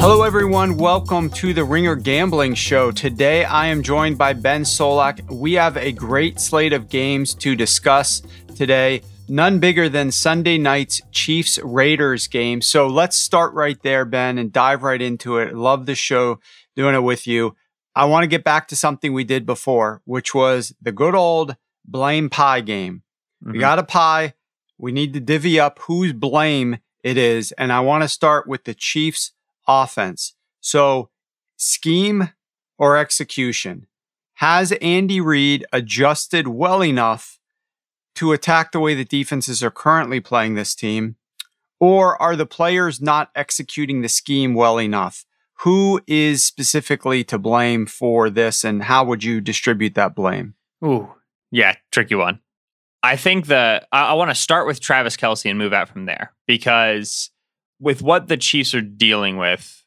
Hello, everyone. Welcome to the Ringer Gambling Show. Today, I am joined by Ben Solak. We have a great slate of games to discuss today, none bigger than Sunday night's Chiefs Raiders game. So let's start right there, Ben, and dive right into it. Love the show doing it with you. I want to get back to something we did before, which was the good old blame pie game. Mm-hmm. We got a pie. We need to divvy up whose blame it is. And I want to start with the Chiefs offense. So, scheme or execution? Has Andy Reid adjusted well enough to attack the way the defenses are currently playing this team? Or are the players not executing the scheme well enough? Who is specifically to blame for this, and how would you distribute that blame? Ooh, yeah, tricky one. I think the I, I want to start with Travis Kelce and move out from there because with what the Chiefs are dealing with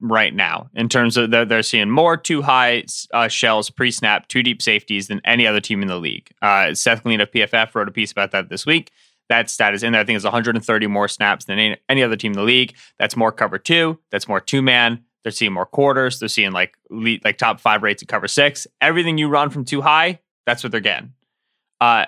right now, in terms of they're, they're seeing more two high uh, shells pre snap, two deep safeties than any other team in the league. Uh, Seth Green of PFF wrote a piece about that this week. That stat is in there. I think it's 130 more snaps than any, any other team in the league. That's more cover two. That's more two man. They're seeing more quarters. They're seeing like lead, like top five rates of cover six. Everything you run from two high, that's what they're getting. Uh,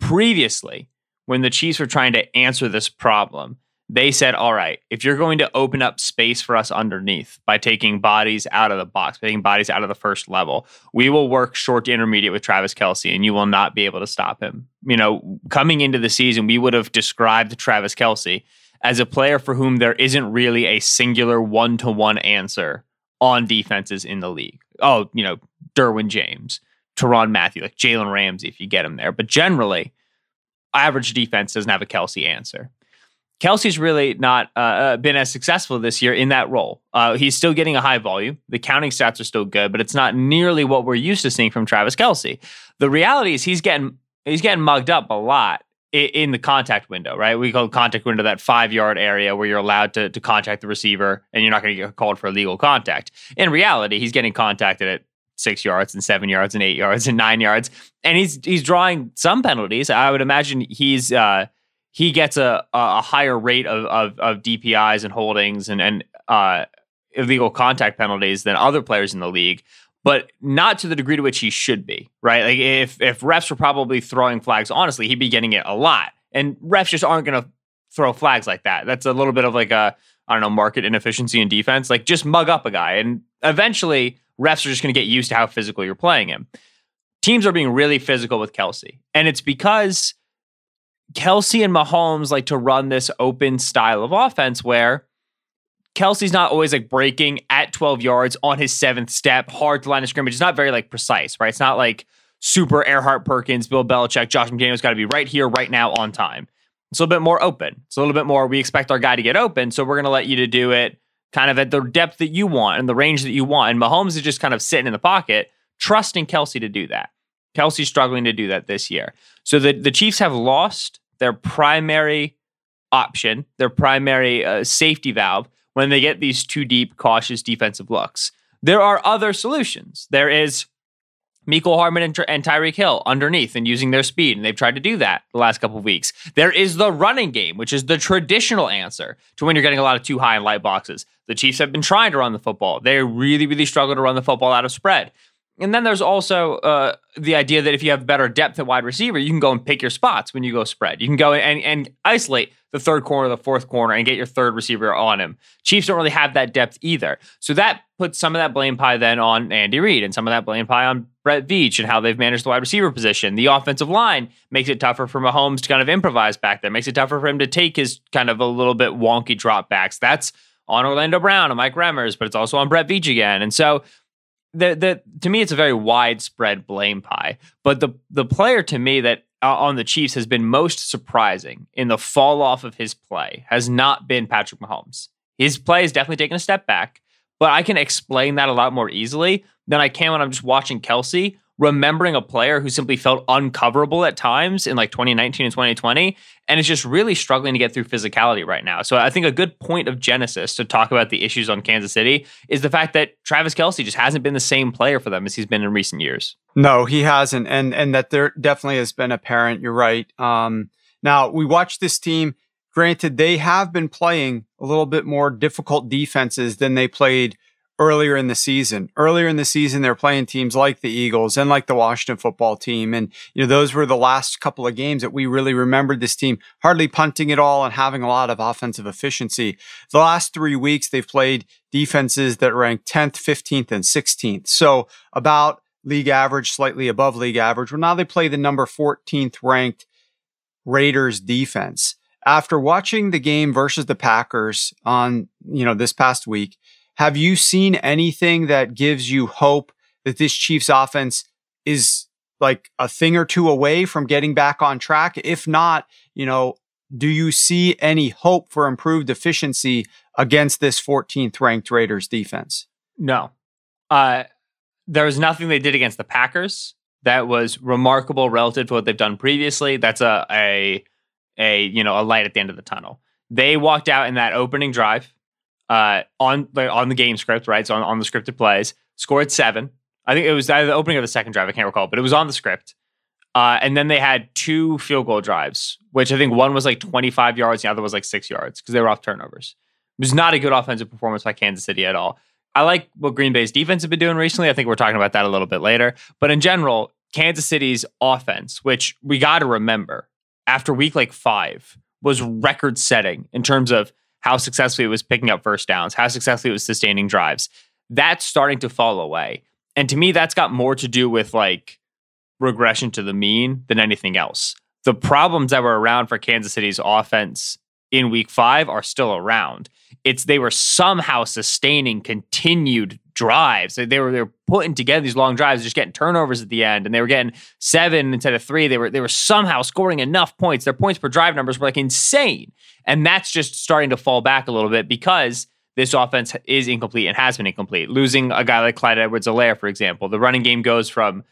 previously, when the Chiefs were trying to answer this problem, they said, all right, if you're going to open up space for us underneath by taking bodies out of the box, taking bodies out of the first level, we will work short to intermediate with Travis Kelce and you will not be able to stop him. You know, coming into the season, we would have described Travis Kelce as a player for whom there isn't really a singular one to one answer on defenses in the league. Oh, you know, Derwin James, Tyrann Mathieu, like Jalen Ramsey, if you get him there. But generally, average defense doesn't have a Kelce answer. Kelce's really not uh, uh, been as successful this year in that role. Uh, he's still getting a high volume. The counting stats are still good, but it's not nearly what we're used to seeing from Travis Kelce. The reality is he's getting he's getting mugged up a lot in, in the contact window, right? We call contact window that five yard area where you're allowed to, to contact the receiver and you're not going to get called for illegal contact. In reality, he's getting contacted at six yards and seven yards and eight yards and nine yards, and he's he's drawing some penalties. I would imagine he's uh, he gets a a higher rate of of, of DPIs and holdings and and uh, illegal contact penalties than other players in the league, but not to the degree to which he should be. Right? Like if if refs were probably throwing flags, honestly, he'd be getting it a lot, and refs just aren't going to throw flags like that. That's a little bit of like a I don't know market inefficiency in defense. Like just mug up a guy, and eventually refs are just going to get used to how physical you're playing him. Teams are being really physical with Kelce, and it's because Kelce and Mahomes like to run this open style of offense where Kelce's not always like breaking at 12 yards on his seventh step, hard to line of scrimmage. It's not very like precise, right? It's not like super Erhardt Perkins, Bill Belichick, Josh McDaniels got to be right here, right now, on time. It's a little bit more open. It's a little bit more, we expect our guy to get open. So we're going to let you to do it kind of at the depth that you want and the range that you want. And Mahomes is just kind of sitting in the pocket, trusting Kelce to do that. Kelce's struggling to do that this year. So the, the Chiefs have lost their primary option, their primary uh, safety valve when they get these two deep, cautious defensive looks. There are other solutions. There is Mecole Hardman and, and Tyreek Hill underneath and using their speed, and they've tried to do that the last couple of weeks. There is the running game, which is the traditional answer to when you're getting a lot of two high and light boxes. The Chiefs have been trying to run the football. They really, really struggle to run the football out of spread. And then there's also uh, the idea that if you have better depth at wide receiver, you can go and pick your spots when you go spread. You can go and, and isolate the third corner, the fourth corner, and get your third receiver on him. Chiefs don't really have that depth either. So that puts some of that blame pie then on Andy Reid and some of that blame pie on Brett Veach and how they've managed the wide receiver position. The offensive line makes it tougher for Mahomes to kind of improvise back there, makes it tougher for him to take his kind of a little bit wonky drop backs. That's on Orlando Brown and Mike Remmers, but it's also on Brett Veach again. And so the the to me it's a very widespread blame pie. But the the player to me that uh, on the Chiefs has been most surprising in the fall off of his play has not been Patrick Mahomes. His play has definitely taken a step back, but I can explain that a lot more easily than I can when I'm just watching Kelce remembering a player who simply felt uncoverable at times in like 2019 and 2020 and is just really struggling to get through physicality right now. So I think a good point of genesis to talk about the issues on Kansas City is the fact that Travis Kelce just hasn't been the same player for them as he's been in recent years. No, he hasn't. And and that there definitely has been apparent. You're right. Um, now we watch this team. Granted, they have been playing a little bit more difficult defenses than they played earlier in the season. Earlier in the season, they're playing teams like the Eagles and like the Washington football team. And, you know, those were the last couple of games that we really remembered this team hardly punting at all and having a lot of offensive efficiency. The last three weeks, they've played defenses that rank 10th, 15th, and 16th. So about league average, slightly above league average. Well, now they play the number 14th ranked Raiders defense. After watching the game versus the Packers on, you know, this past week, have you seen anything that gives you hope that this Chiefs offense is like a thing or two away from getting back on track? If not, you know, do you see any hope for improved efficiency against this 14th ranked Raiders defense? No. Uh, there was nothing they did against the Packers that was remarkable relative to what they've done previously. That's a a a you know a light at the end of the tunnel. They walked out in that opening drive uh, on on the game script, right? So on, on the scripted plays, scored seven. I think it was the opening of the second drive. I can't recall, but it was on the script. Uh, and then they had two field goal drives, which I think one was like 25 yards, the other was like six yards because they were off turnovers. It was not a good offensive performance by Kansas City at all. I like what Green Bay's defense have been doing recently. I think we're talking about that a little bit later. But in general, Kansas City's offense, which we got to remember after week like five, was record setting in terms of how successfully it was picking up first downs, how successfully it was sustaining drives. That's starting to fall away. And to me, that's got more to do with like regression to the mean than anything else. The problems that were around for Kansas City's offense in week five are still around. It's they were somehow sustaining continued drives. They were they were putting together these long drives, just getting turnovers at the end, and they were getting seven instead of three. They were they were somehow scoring enough points. Their points per drive numbers were like insane, and that's just starting to fall back a little bit because this offense is incomplete and has been incomplete. Losing a guy like Clyde Edwards-Helaire, for example, the running game goes from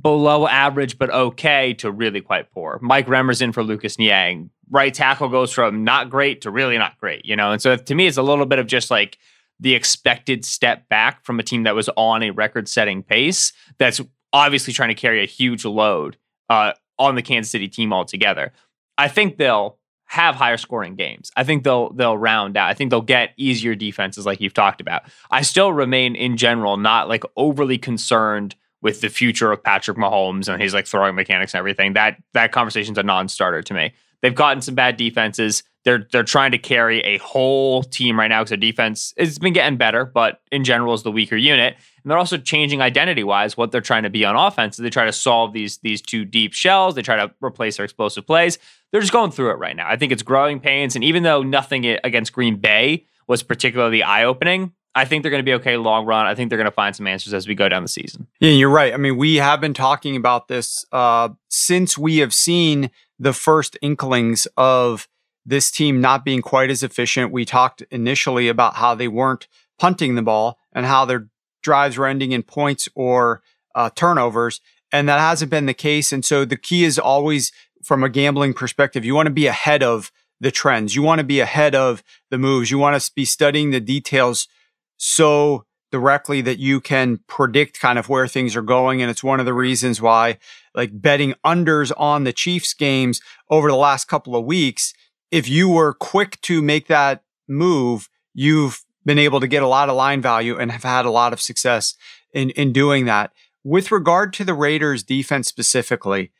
below average but okay to really quite poor. Mike Remmers in for Lucas Niang. Right tackle goes from not great to really not great, you know? And so to me, it's a little bit of just like the expected step back from a team that was on a record setting pace that's obviously trying to carry a huge load uh, on the Kansas City team altogether. I think they'll have higher scoring games. I think they'll they'll round out. I think they'll get easier defenses like you've talked about. I still remain in general not like overly concerned with the future of Patrick Mahomes and his like throwing mechanics and everything. That that conversation's a non-starter to me. They've gotten some bad defenses. They're they're trying to carry a whole team right now because their defense has been getting better, but in general is the weaker unit. And they're also changing identity wise what they're trying to be on offense. They try to solve these these two deep shells. They try to replace their explosive plays. They're just going through it right now. I think it's growing pains. And even though nothing against Green Bay was particularly eye opening, I think they're going to be okay long run. I think they're going to find some answers as we go down the season. Yeah, you're right. I mean, we have been talking about this uh, since we have seen the first inklings of this team not being quite as efficient. We talked initially about how they weren't punting the ball and how their drives were ending in points or uh, turnovers. And that hasn't been the case. And so the key is always from a gambling perspective, you want to be ahead of the trends. You want to be ahead of the moves. You want to be studying the details so directly that you can predict kind of where things are going. And it's one of the reasons why like betting unders on the Chiefs games over the last couple of weeks, if you were quick to make that move, you've been able to get a lot of line value and have had a lot of success in, in doing that. With regard to the Raiders defense specifically,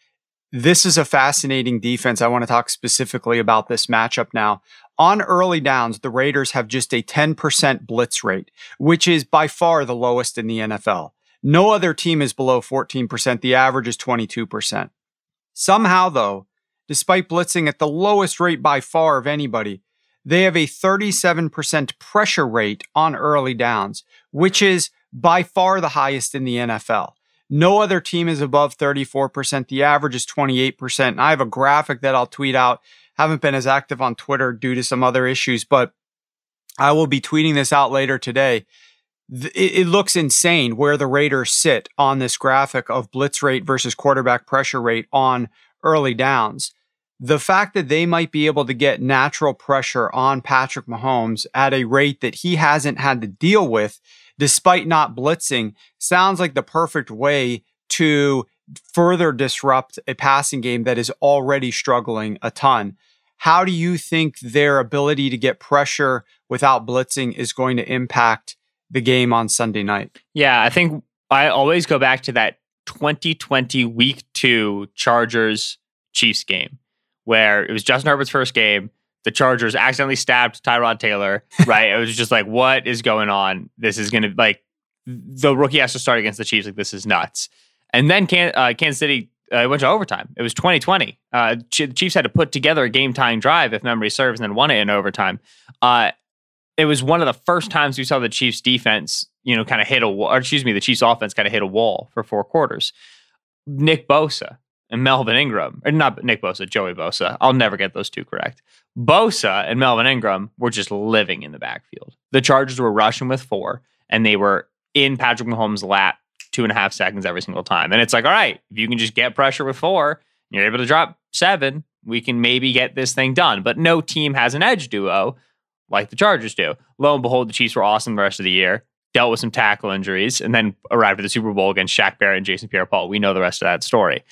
this is a fascinating defense. I want to talk specifically about this matchup now. On early downs, the Raiders have just a 10% blitz rate, which is by far the lowest in the NFL. No other team is below 14%. The average is 22%. Somehow, though, despite blitzing at the lowest rate by far of anybody, they have a 37% pressure rate on early downs, which is by far the highest in the NFL. No other team is above 34%. The average is 28%. And I have a graphic that I'll tweet out. Haven't been as active on Twitter due to some other issues, but I will be tweeting this out later today. It, looks insane where the Raiders sit on this graphic of blitz rate versus quarterback pressure rate on early downs. The fact that they might be able to get natural pressure on Patrick Mahomes at a rate that he hasn't had to deal with despite not blitzing, sounds like the perfect way to further disrupt a passing game that is already struggling a ton. How do you think their ability to get pressure without blitzing is going to impact the game on Sunday night? Yeah, I think I always go back to that 2020 week two Chargers Chiefs game where it was Justin Herbert's first game the Chargers accidentally stabbed Tyrod Taylor, right? it was just like, what is going on? This is going to like the rookie has to start against the Chiefs. Like this is nuts. And then Can, uh, Kansas City uh, went to overtime. It was 2020. Uh, the Chiefs had to put together a game tying drive, if memory serves, and then won it in overtime. Uh, it was one of the first times we saw the Chiefs defense, you know, kind of hit a wall, or excuse me, the Chiefs offense kind of hit a wall for four quarters. Nick Bosa and Melvin Ingram, or not Nick Bosa, Joey Bosa. I'll never get those two correct. Bosa and Melvin Ingram were just living in the backfield. The Chargers were rushing with four, and they were in Patrick Mahomes' lap two and a half seconds every single time. And it's like, all right, if you can just get pressure with four, you're able to drop seven, we can maybe get this thing done. But no team has an edge duo like the Chargers do. Lo and behold, the Chiefs were awesome the rest of the year, dealt with some tackle injuries, and then arrived at the Super Bowl against Shaq Barrett and Jason Pierre Paul. We know the rest of that story.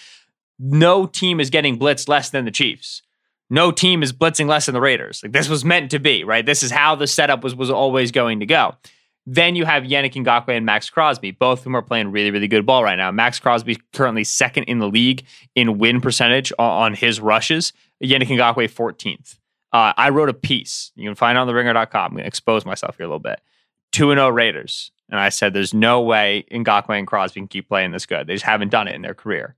No team is getting blitzed less than the Chiefs no team is blitzing less than the Raiders. Like this was meant to be, right? This is how the setup was was always going to go. Then you have Yannick Ngakoue and Maxx Crosby, both of whom are playing really, really good ball right now. Maxx Crosby currently second in the league in win percentage on his rushes. Yannick Ngakoue 14th. Uh, I wrote a piece. You can find it on theringer.com. I'm going to expose myself here a little bit. 2 0 Raiders. And I said, there's no way Ngakoue and Crosby can keep playing this good. They just haven't done it in their career.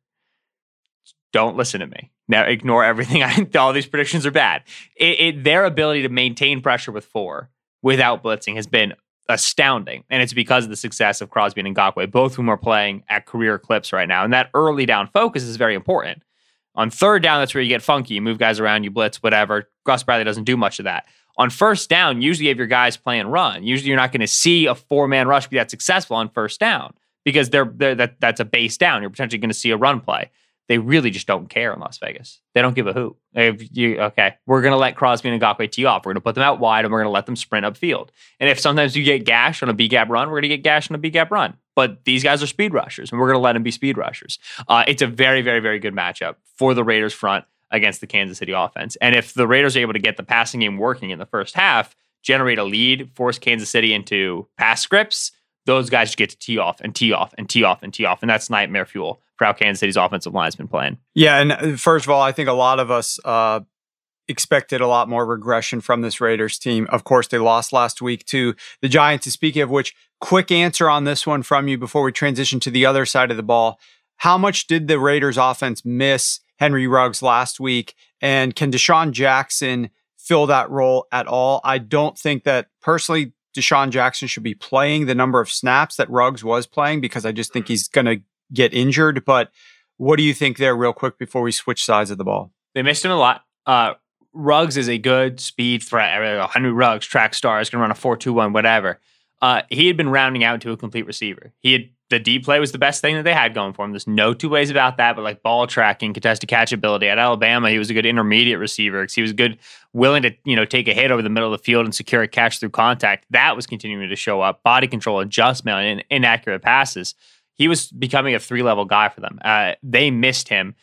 Don't listen to me. Now ignore everything. I, all these predictions are bad. It, it, their ability to maintain pressure with four without blitzing has been astounding, and it's because of the success of Crosby and Ngakoue, both of whom are playing at career clips right now. And that early down focus is very important. On third down, that's where you get funky. You move guys around, you blitz, whatever. Gus Bradley doesn't do much of that. On first down, usually you have your guys playing run. Usually you're not going to see a four man rush be that successful on first down because they're, they're that that's a base down. You're potentially going to see a run play they really just don't care in Las Vegas. They don't give a hoot. You okay, we're gonna let Crosby and Ngakoue tee off. We're gonna put them out wide and we're gonna let them sprint upfield. And if sometimes you get gashed on a B gap run, we're gonna get gashed on a B gap run. But these guys are speed rushers, and we're gonna let them be speed rushers. Uh, it's a very, very, very good matchup for the Raiders front against the Kansas City offense. And if the Raiders are able to get the passing game working in the first half, generate a lead, force Kansas City into pass scripts, those guys get to tee off and tee off and tee off and tee off, and that's nightmare fuel how Kansas City's offensive line has been playing. Yeah, and uh, first of all, I think a lot of us uh, expected a lot more regression from this Raiders team. Of course, they lost last week to the Giants. Speaking of which, quick answer on this one from you before we transition to the other side of the ball. How much did the Raiders offense miss Henry Ruggs last week? And can DeSean Jackson fill that role at all? I don't think that personally DeSean Jackson should be playing the number of snaps that Ruggs was playing because I just think he's going to get injured. But what do you think there, real quick, before we switch sides of the ball? They missed him a lot. Uh, Ruggs is a good speed threat. Henry Ruggs, track star, is going to run a 4 2 1, whatever. Uh, he had been rounding out to a complete receiver. He had the deep play was the best thing that they had going for him. There's no two ways about that. But like ball tracking, contested catch ability at Alabama, he was a good intermediate receiver because he was good, willing to you know take a hit over the middle of the field and secure a catch through contact. That was continuing to show up. Body control, adjustment, and inaccurate passes. He was becoming a three level guy for them. Uh, they missed him.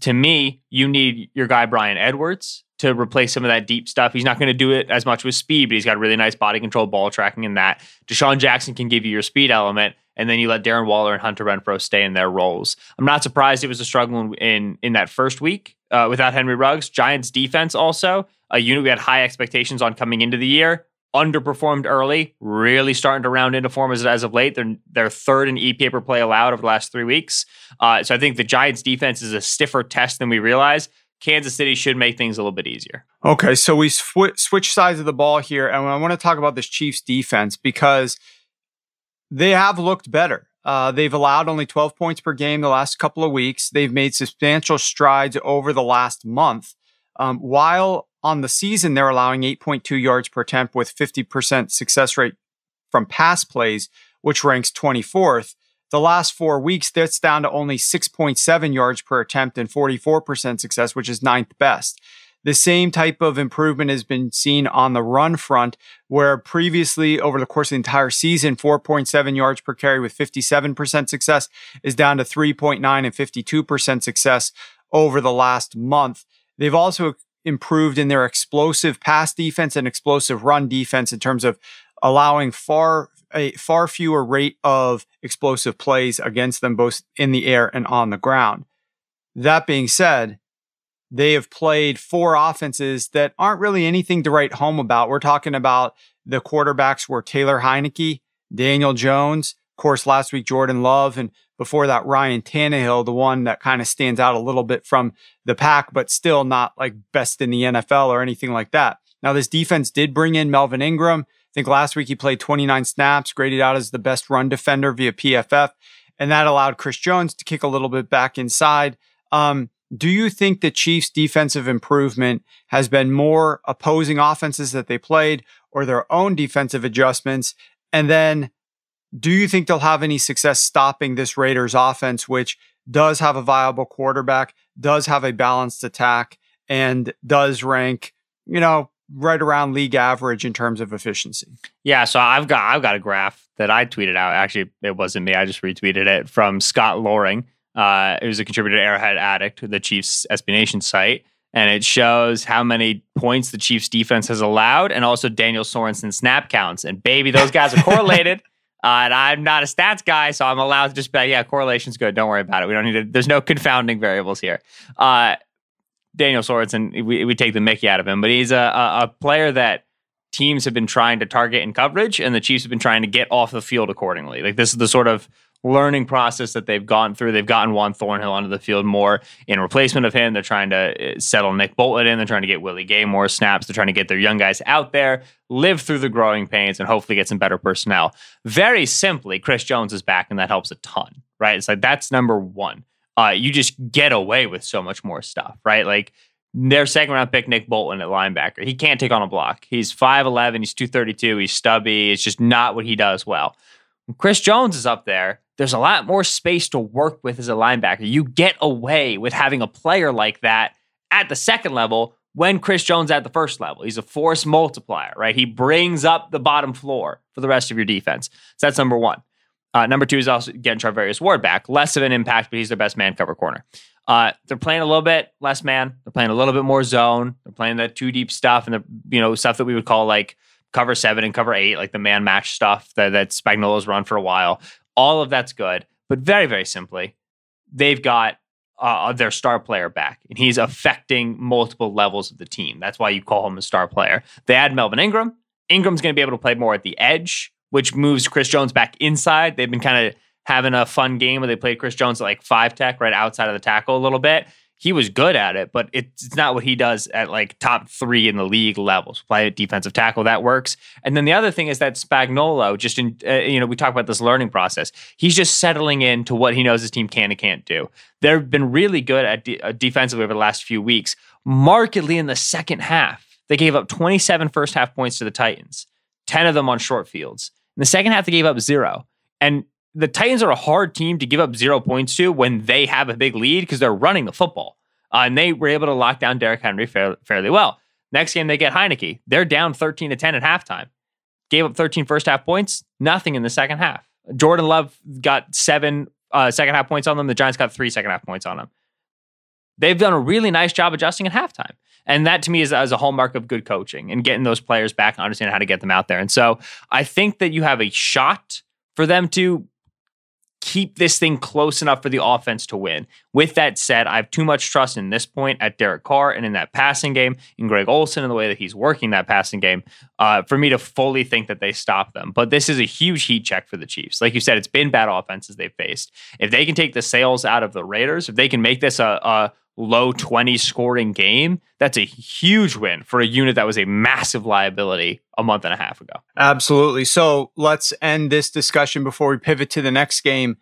To me, you need your guy Bryan Edwards to replace some of that deep stuff. He's not going to do it as much with speed, but he's got really nice body control, ball tracking, and that. DeSean Jackson can give you your speed element, and then you let Darren Waller and Hunter Renfrow stay in their roles. I'm not surprised it was a struggle in in that first week uh, without Henry Ruggs. Giants defense also a unit we had high expectations on coming into the year. Underperformed early, really starting to round into form as, as of late. They're third in EP per play allowed over the last three weeks. Uh, so I think the Giants defense is a stiffer test than we realize. Kansas City should make things a little bit easier. Okay, so we sw- switch sides of the ball here, and I want to talk about this Chiefs defense because they have looked better. Uh, they've allowed only 12 points per game the last couple of weeks. They've made substantial strides over the last month. Um, while on the season, they're allowing 8.2 yards per attempt with 50% success rate from pass plays, which ranks 24th. The last four weeks, that's down to only 6.7 yards per attempt and 44% success, which is ninth best. The same type of improvement has been seen on the run front, where previously over the course of the entire season, 4.7 yards per carry with 57% success is down to 3.9 and 52% success over the last month. They've also improved in their explosive pass defense and explosive run defense in terms of allowing far a far fewer rate of explosive plays against them, both in the air and on the ground. That being said, they have played four offenses that aren't really anything to write home about. We're talking about the quarterbacks were Taylor Heinicke, Daniel Jones, of course, last week Jordan Love, and before that Ryan Tannehill, the one that kind of stands out a little bit from the pack, but still not like best in the NFL or anything like that. Now, this defense did bring in Melvin Ingram. I think last week he played 29 snaps, graded out as the best run defender via PFF, and that allowed Chris Jones to kick a little bit back inside. Um, do you think the Chiefs' defensive improvement has been more opposing offenses that they played or their own defensive adjustments? And then do you think they'll have any success stopping this Raiders offense, which does have a viable quarterback, does have a balanced attack, and does rank, you know, right around league average in terms of efficiency. Yeah, so I've got I've got a graph that I tweeted out. Actually, it wasn't me. I just retweeted it from Scott Loring. Uh, it was a contributor to Arrowhead Addict, the Chiefs SB Nation site, and it shows how many points the Chiefs defense has allowed, and also Daniel Sorensen snap counts. And baby, those guys are correlated. Uh, and I'm not a stats guy, so I'm allowed to just be like, yeah, correlation's good. Don't worry about it. We don't need to, there's no confounding variables here. Uh, Daniel Sorensen, we, we take the Mickey out of him, but he's a, a, a player that teams have been trying to target in coverage, and the Chiefs have been trying to get off the field accordingly. Like this is the sort of learning process that they've gone through. They've gotten Juan Thornhill onto the field more in replacement of him. They're trying to uh, settle Nick Bolton in. They're trying to get Willie Gay more snaps. They're trying to get their young guys out there, live through the growing pains, and hopefully get some better personnel. Very simply, Chris Jones is back, and that helps a ton, right? It's like that's number one uh, you just get away with so much more stuff, right? Like their second round pick, Nick Bolton at linebacker. He can't take on a block. He's 5'11, he's 232, he's stubby. It's just not what he does well. Chris Jones is up there, there's a lot more space to work with as a linebacker. You get away with having a player like that at the second level when Chris Jones at the first level. He's a force multiplier, right? He brings up the bottom floor for the rest of your defense. So that's number one. Uh, number two is also getting Charvarius Ward back. Less of an impact, but he's their best man cover corner. Uh, they're playing a little bit less man. They're playing a little bit more zone. They're playing that two deep stuff and the you know stuff that we would call like cover seven and cover eight, like the man match stuff that that Spagnuolo's run for a while. All of that's good, but very very simply, they've got uh, their star player back, and he's affecting multiple levels of the team. That's why you call him a star player. They add Melvin Ingram. Ingram's going to be able to play more at the edge which moves Chris Jones back inside. They've been kind of having a fun game where they played Chris Jones at like five tech right outside of the tackle a little bit. He was good at it, but it's not what he does at like top three in the league levels. Play defensive tackle that works. And then the other thing is that Spagnuolo, just in uh, you know, we talk about this learning process. He's just settling into what he knows his team can and can't do. They've been really good at de- uh, defensively over the last few weeks. Markedly in the second half, they gave up 27 first half points to the Titans, 10 of them on short fields. In the second half, they gave up zero. And the Titans are a hard team to give up zero points to when they have a big lead because they're running the football. Uh, and they were able to lock down Derrick Henry fair, fairly well. Next game, they get Heinicke. They're down 13 to 10 at halftime. Gave up 13 first half points, nothing in the second half. Jordan Love got seven uh, second half points on them. The Giants got three second half points on them. They've done a really nice job adjusting at halftime. And that to me is, is a hallmark of good coaching and getting those players back and understanding how to get them out there. And so I think that you have a shot for them to keep this thing close enough for the offense to win. With that said, I have too much trust in this point at Derek Carr and in that passing game, in Greg Olson and the way that he's working that passing game, uh, for me to fully think that they stop them. But this is a huge heat check for the Chiefs. Like you said, it's been bad offenses they've faced. If they can take the sails out of the Raiders, if they can make this a, a low 20 scoring game, that's a huge win for a unit that was a massive liability a month and a half ago. Absolutely. So let's end this discussion before we pivot to the next game.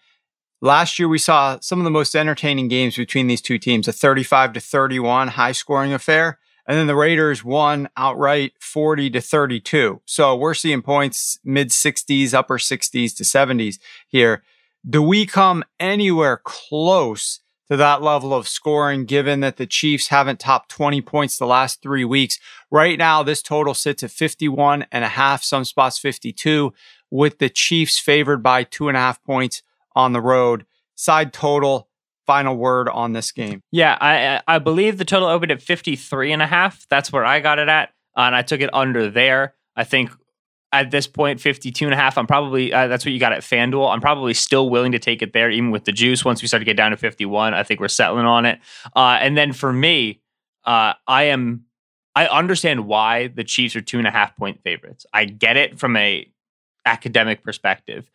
Last year, we saw some of the most entertaining games between these two teams a 35 to 31 high scoring affair. And then the Raiders won outright 40 to 32. So we're seeing points mid 60s, upper 60s to 70s here. Do we come anywhere close to that level of scoring, given that the Chiefs haven't topped 20 points the last three weeks. Right now, this total sits at 51 and a half, some spots 52, with the Chiefs favored by two and a half points on the road. Side total, final word on this game. Yeah, I I believe the total opened at 53 and a half. That's where I got it at. and I took it under there. I think at this point 52 and a half i'm probably uh, that's what you got at fanduel. I'm probably still willing to take it there even with the juice. Once we start to get down to 51 i think we're settling on it. Uh, and then for me uh, i am i understand why the chiefs are two and a half point favorites. I get it from a academic perspective.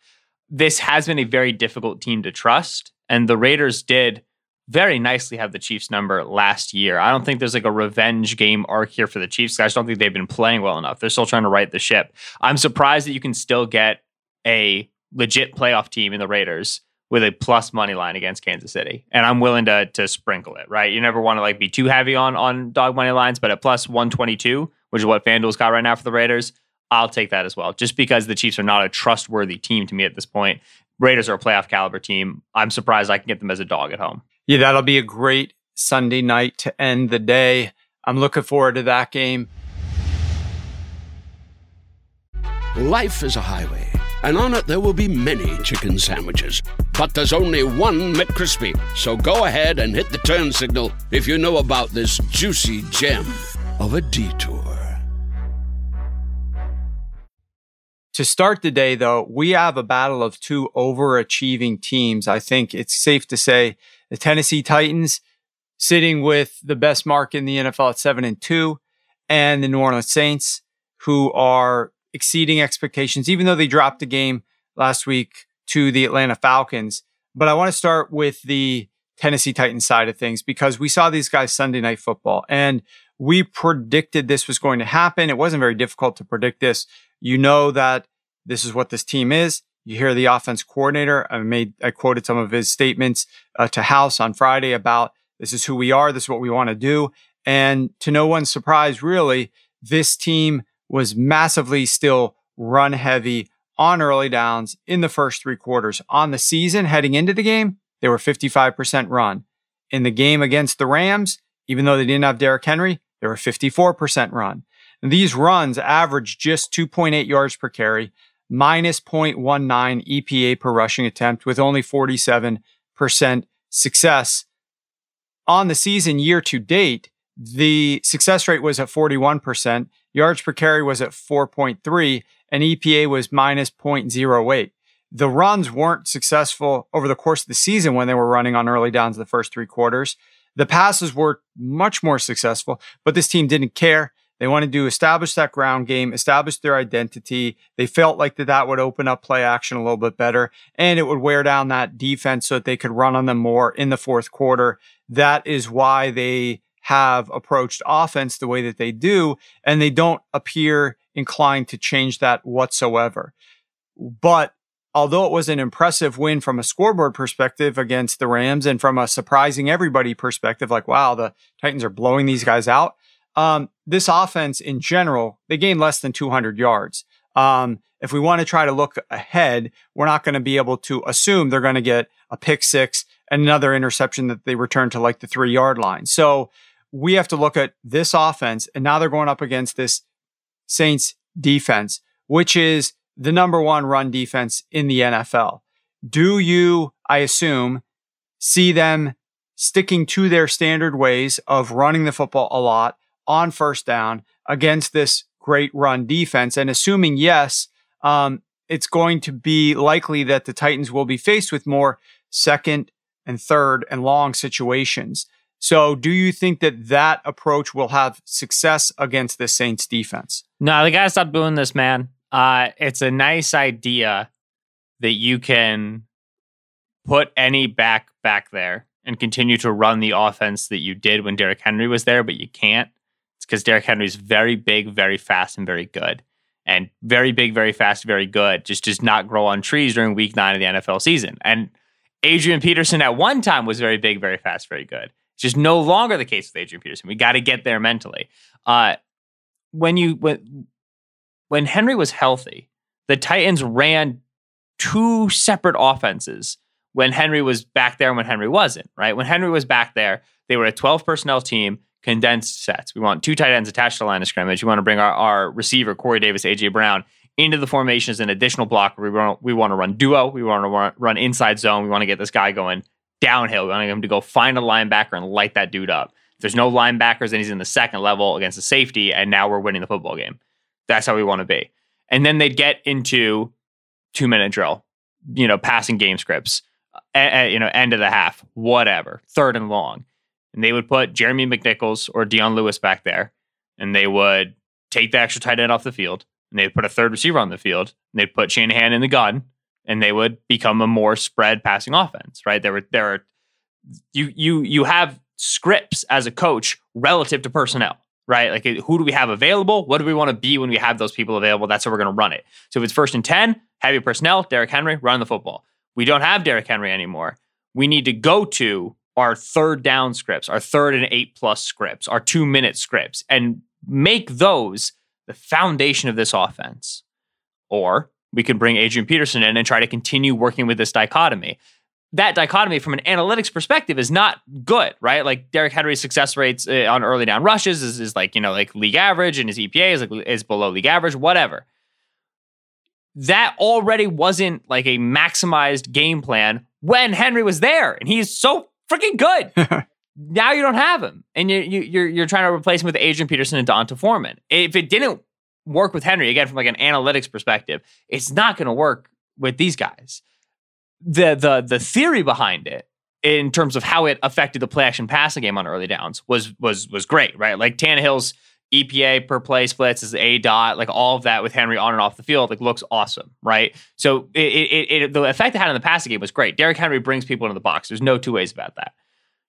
This has been a very difficult team to trust and the raiders did very nicely have the Chiefs number last year. I don't think there's like a revenge game arc here for the Chiefs. I just don't think they've been playing well enough. They're still trying to right the ship. I'm surprised that you can still get a legit playoff team in the Raiders with a plus money line against Kansas City. And I'm willing to to sprinkle it, right? You never want to like be too heavy on on dog money lines, but at plus 122, which is what FanDuel's got right now for the Raiders, I'll take that as well. Just because the Chiefs are not a trustworthy team to me at this point. Raiders are a playoff caliber team. I'm surprised I can get them as a dog at home. Yeah, that'll be a great Sunday night to end the day. I'm looking forward to that game. Life is a highway, and on it there will be many chicken sandwiches. But there's only one McCrispy. So go ahead and hit the turn signal if you know about this juicy gem of a detour. To start the day, though, we have a battle of two overachieving teams. I think it's safe to say the Tennessee Titans sitting with the best mark in the NFL at seven and two, and the New Orleans Saints, who are exceeding expectations, even though they dropped the game last week to the Atlanta Falcons. But I want to start with the Tennessee Titans side of things because we saw these guys Sunday night football and we predicted this was going to happen. It wasn't very difficult to predict this. You know that this is what this team is. You hear the offense coordinator. I made, I quoted some of his statements uh, to House on Friday about this is who we are. This is what we want to do. And to no one's surprise, really, this team was massively still run heavy on early downs in the first three quarters. On the season, heading into the game, they were 55% run. In the game against the Rams, even though they didn't have Derrick Henry, they were 54% run. And these runs averaged just 2.8 yards per carry minus 0.19 EPA per rushing attempt with only 47% success. On the season year to date, the success rate was at 41%, yards per carry was at 4.3, and EPA was minus 0.08. The runs weren't successful over the course of the season when they were running on early downs the first three quarters. The passes were much more successful, but this team didn't care. They wanted to establish that ground game, establish their identity. They felt like that, that would open up play action a little bit better and it would wear down that defense so that they could run on them more in the fourth quarter. That is why they have approached offense the way that they do. And they don't appear inclined to change that whatsoever. But although it was an impressive win from a scoreboard perspective against the Rams and from a surprising everybody perspective, like, wow, the Titans are blowing these guys out. Um, this offense in general, they gained less than 200 yards. Um, if we want to try to look ahead, we're not going to be able to assume they're going to get a pick six and another interception that they return to like the three yard line. So we have to look at this offense, and now they're going up against this Saints defense, which is the number one run defense in the NFL. Do you, I assume, see them sticking to their standard ways of running the football a lot on first down against this great run defense. And assuming yes, um, it's going to be likely that the Titans will be faced with more second and third and long situations. So, do you think that that approach will have success against the Saints defense? No, they got to stop doing this, man. Uh, it's a nice idea that you can put any back back there and continue to run the offense that you did when Derrick Henry was there, but you can't because Derrick Henry is very big, very fast, and very good. And very big, very fast, very good just does not grow on trees during week nine of the NFL season. And Adrian Peterson at one time was very big, very fast, very good. It's just no longer the case with Adrian Peterson. We got to get there mentally. Uh, when you when when Henry was healthy, the Titans ran two separate offenses when Henry was back there and when Henry wasn't, right? When Henry was back there, they were a 12 personnel team condensed sets. We want two tight ends attached to the line of scrimmage. We want to bring our, our receiver, Corey Davis, AJ Brown, into the formation as an additional blocker. We want, we want to run duo. We want to run inside zone. We want to get this guy going downhill. We want him to go find a linebacker and light that dude up. If there's no linebackers, then he's in the second level against the safety, and now we're winning the football game. That's how we want to be. And then they'd get into two minute drill, you know, passing game scripts, you know, end of the half, whatever, third and long and they would put Jeremy McNichols or Dion Lewis back there, and they would take the extra tight end off the field, and they'd put a third receiver on the field, and they'd put Shanahan in the gun, and they would become a more spread passing offense. Right there were there are you you you have scripts as a coach relative to personnel. Right, like who do we have available? What do we want to be when we have those people available? That's how we're going to run it. So if it's first and ten, heavy personnel, Derrick Henry, run the football. We don't have Derrick Henry anymore. We need to go to our third down scripts, our third and eight plus scripts, our two minute scripts, and make those the foundation of this offense. Or we can bring Adrian Peterson in and try to continue working with this dichotomy. That dichotomy, from an analytics perspective, is not good, right? Like Derrick Henry's success rates uh, on early down rushes is, is like you know like league average, and his EPA is like is below league average, whatever. That already wasn't like a maximized game plan when Henry was there, and he's so freaking good. now you don't have him, and you, you, you're you're trying to replace him with Adrian Peterson and D'Onta Foreman. If it didn't work with Henry again from like an analytics perspective, it's not going to work with these guys. The the the theory behind it in terms of how it affected the play action passing game on early downs was was was great, right? Like Tannehill's EPA per play splits is a dot, like all of that with Henry on and off the field, like looks awesome, right? So it, it, it, the effect it had on the passing game was great. Derrick Henry brings people into the box. There's no two ways about that.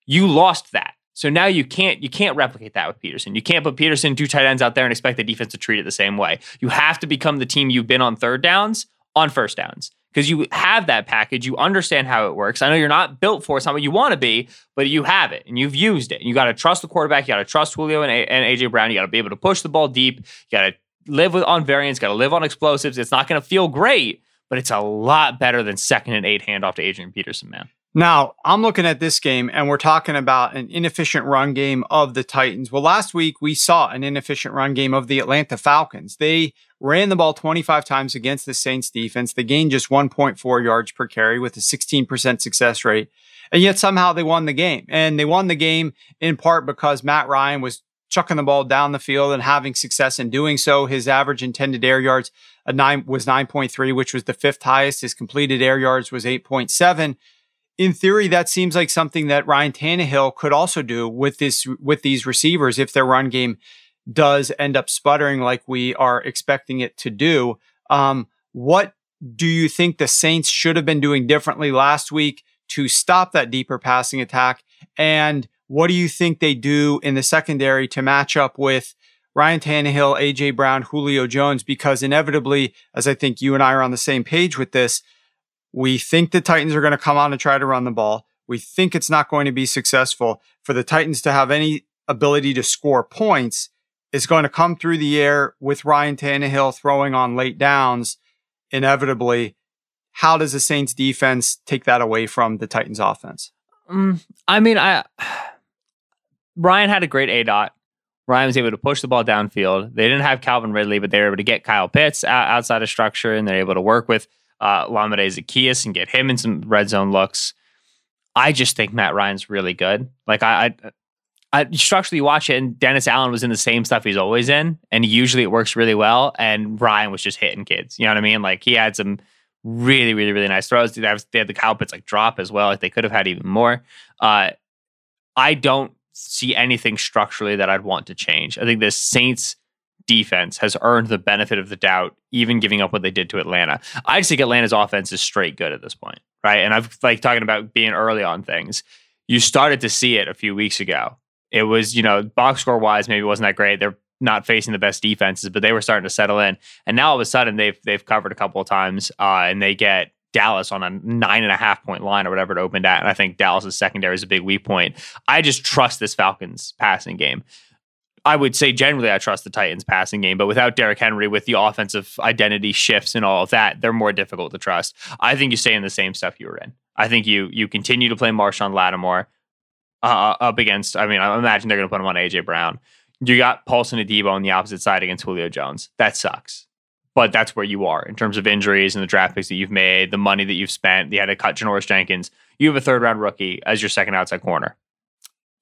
You lost that, so now you can't you can't replicate that with Peterson. You can't put Peterson two tight ends out there and expect the defense to treat it the same way. You have to become the team you've been on third downs on first downs because you have that package. You understand how it works. I know you're not built for it. It's not what you want to be, but you have it and you've used it. You got to trust the quarterback. You got to trust Julio and, A- and AJ Brown. You got to be able to push the ball deep. You got to live with on variance. Got to live on explosives. It's not going to feel great, but it's a lot better than second and eight handoff to Adrian Peterson, man. Now, I'm looking at this game and we're talking about an inefficient run game of the Titans. Well, last week we saw an inefficient run game of the Atlanta Falcons. They ran the ball 25 times against the Saints defense. They gained just 1.4 yards per carry with a 16% success rate. And yet somehow they won the game. And they won the game in part because Matt Ryan was chucking the ball down the field and having success in doing so. His average intended air yards nine, was 9.3, which was the fifth highest. His completed air yards was 8.7 in theory, that seems like something that Ryan Tannehill could also do with this with these receivers if their run game does end up sputtering like we are expecting it to do. Um, what do you think the Saints should have been doing differently last week to stop that deeper passing attack? And what do you think they do in the secondary to match up with Ryan Tannehill, AJ Brown, Julio Jones? Because inevitably, as I think you and I are on the same page with this, we think the Titans are going to come out and try to run the ball. We think it's not going to be successful. For the Titans to have any ability to score points is going to come through the air with Ryan Tannehill throwing on late downs inevitably. How does the Saints defense take that away from the Titans offense? Um, I mean, I Ryan had a great A dot. Ryan was able to push the ball downfield. They didn't have Calvin Ridley, but they were able to get Kyle Pitts outside of structure, and they're able to work with uh, Olamide Zaccheaus and get him in some red zone looks. I just think Matt Ryan's really good. Like I, I, I structurally watch it, and Dennis Allen was in the same stuff he's always in, and usually it works really well. And Ryan was just hitting kids. You know what I mean? Like he had some really, really, really nice throws. They had the Pitts like drop as well. Like they could have had even more. Uh, I don't see anything structurally that I'd want to change. I think the Saints defense has earned the benefit of the doubt, even giving up what they did to Atlanta. I just think Atlanta's offense is straight good at this point, right? And I've like talking about being early on things. You started to see it a few weeks ago. It was, you know, box score wise, maybe wasn't that great. They're not facing the best defenses, but they were starting to settle in. And now all of a sudden they've they've covered a couple of times, uh, and they get Dallas on a nine and a half point line or whatever it opened at. And I think Dallas's secondary is a big weak point. I just trust this Falcons passing game. I would say generally I trust the Titans passing game, but without Derrick Henry, with the offensive identity shifts and all of that, they're more difficult to trust. I think you stay in the same stuff you were in. I think you you continue to play Marshon Lattimore uh, up against. I mean, I imagine they're going to put him on AJ Brown. You got Paulson Adebo on the opposite side against Julio Jones. That sucks but that's where you are in terms of injuries and the draft picks that you've made, the money that you've spent. You had to cut Janoris Jenkins. You have a third round rookie as your second outside corner.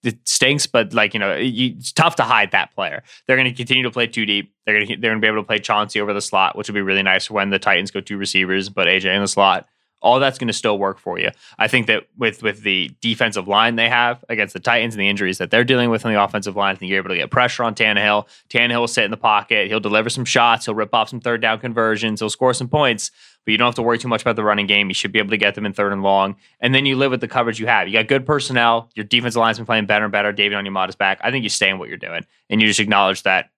It stinks, but like you know, you, it's tough to hide that player. They're going to continue to play too deep. They're going to they're going to be able to play Chauncey over the slot, which would be really nice when the Titans go two receivers, but AJ in the slot all that's going to still work for you. I think that with with the defensive line they have against the Titans and the injuries that they're dealing with on the offensive line, I think you're able to get pressure on Tannehill. Tannehill will sit in the pocket. He'll deliver some shots. He'll rip off some third down conversions. He'll score some points. But you don't have to worry too much about the running game. You should be able to get them in third and long. And then you live with the coverage you have. You got good personnel. Your defensive line's been playing better and better. David on your Onyemata's back. I think you stay in what you're doing. And you just acknowledge that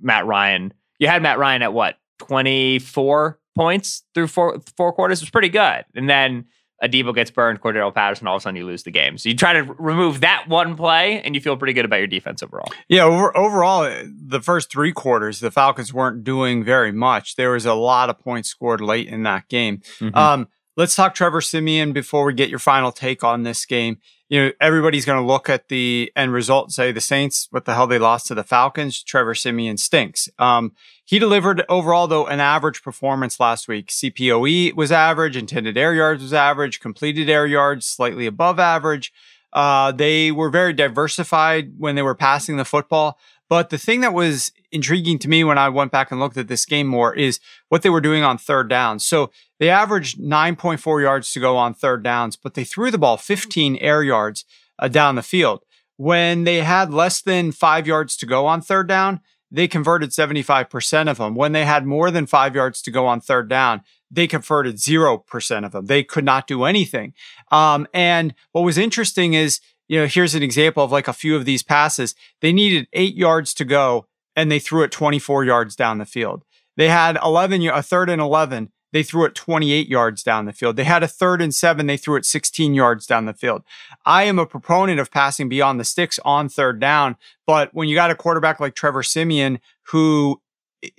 Matt Ryan, you had Matt Ryan at what, 24 points through four, four quarters? It was pretty good. And then Adebo gets burned, Cordarrelle Patterson, all of a sudden you lose the game. So you try to remove that one play, and you feel pretty good about your defense overall. Yeah, over, overall, uh, the first three quarters, the Falcons weren't doing very much. There was a lot of points scored late in that game. Mm-hmm. Um, let's talk Trevor Siemian before we get your final take on this game you know, everybody's going to look at the end result say the Saints, what the hell they lost to the Falcons. Trevor Siemian stinks. Um, he delivered overall, though, an average performance last week. CPOE was average, intended air yards was average, completed air yards slightly above average. Uh, they were very diversified when they were passing the football. But the thing that was intriguing to me when I went back and looked at this game more is what they were doing on third down. So they averaged 9.4 yards to go on third downs, but they threw the ball 15 air yards uh, down the field. When they had less than five yards to go on third down, they converted 75% of them. When they had more than five yards to go on third down, they converted 0% of them. They could not do anything. Um, and what was interesting is, you know, here's an example of like a few of these passes. They needed eight yards to go and they threw it 24 yards down the field. They had 11, a third and 11. They threw it 28 yards down the field. They had a third and seven. They threw it 16 yards down the field. I am a proponent of passing beyond the sticks on third down. But when you got a quarterback like Trevor Siemian, who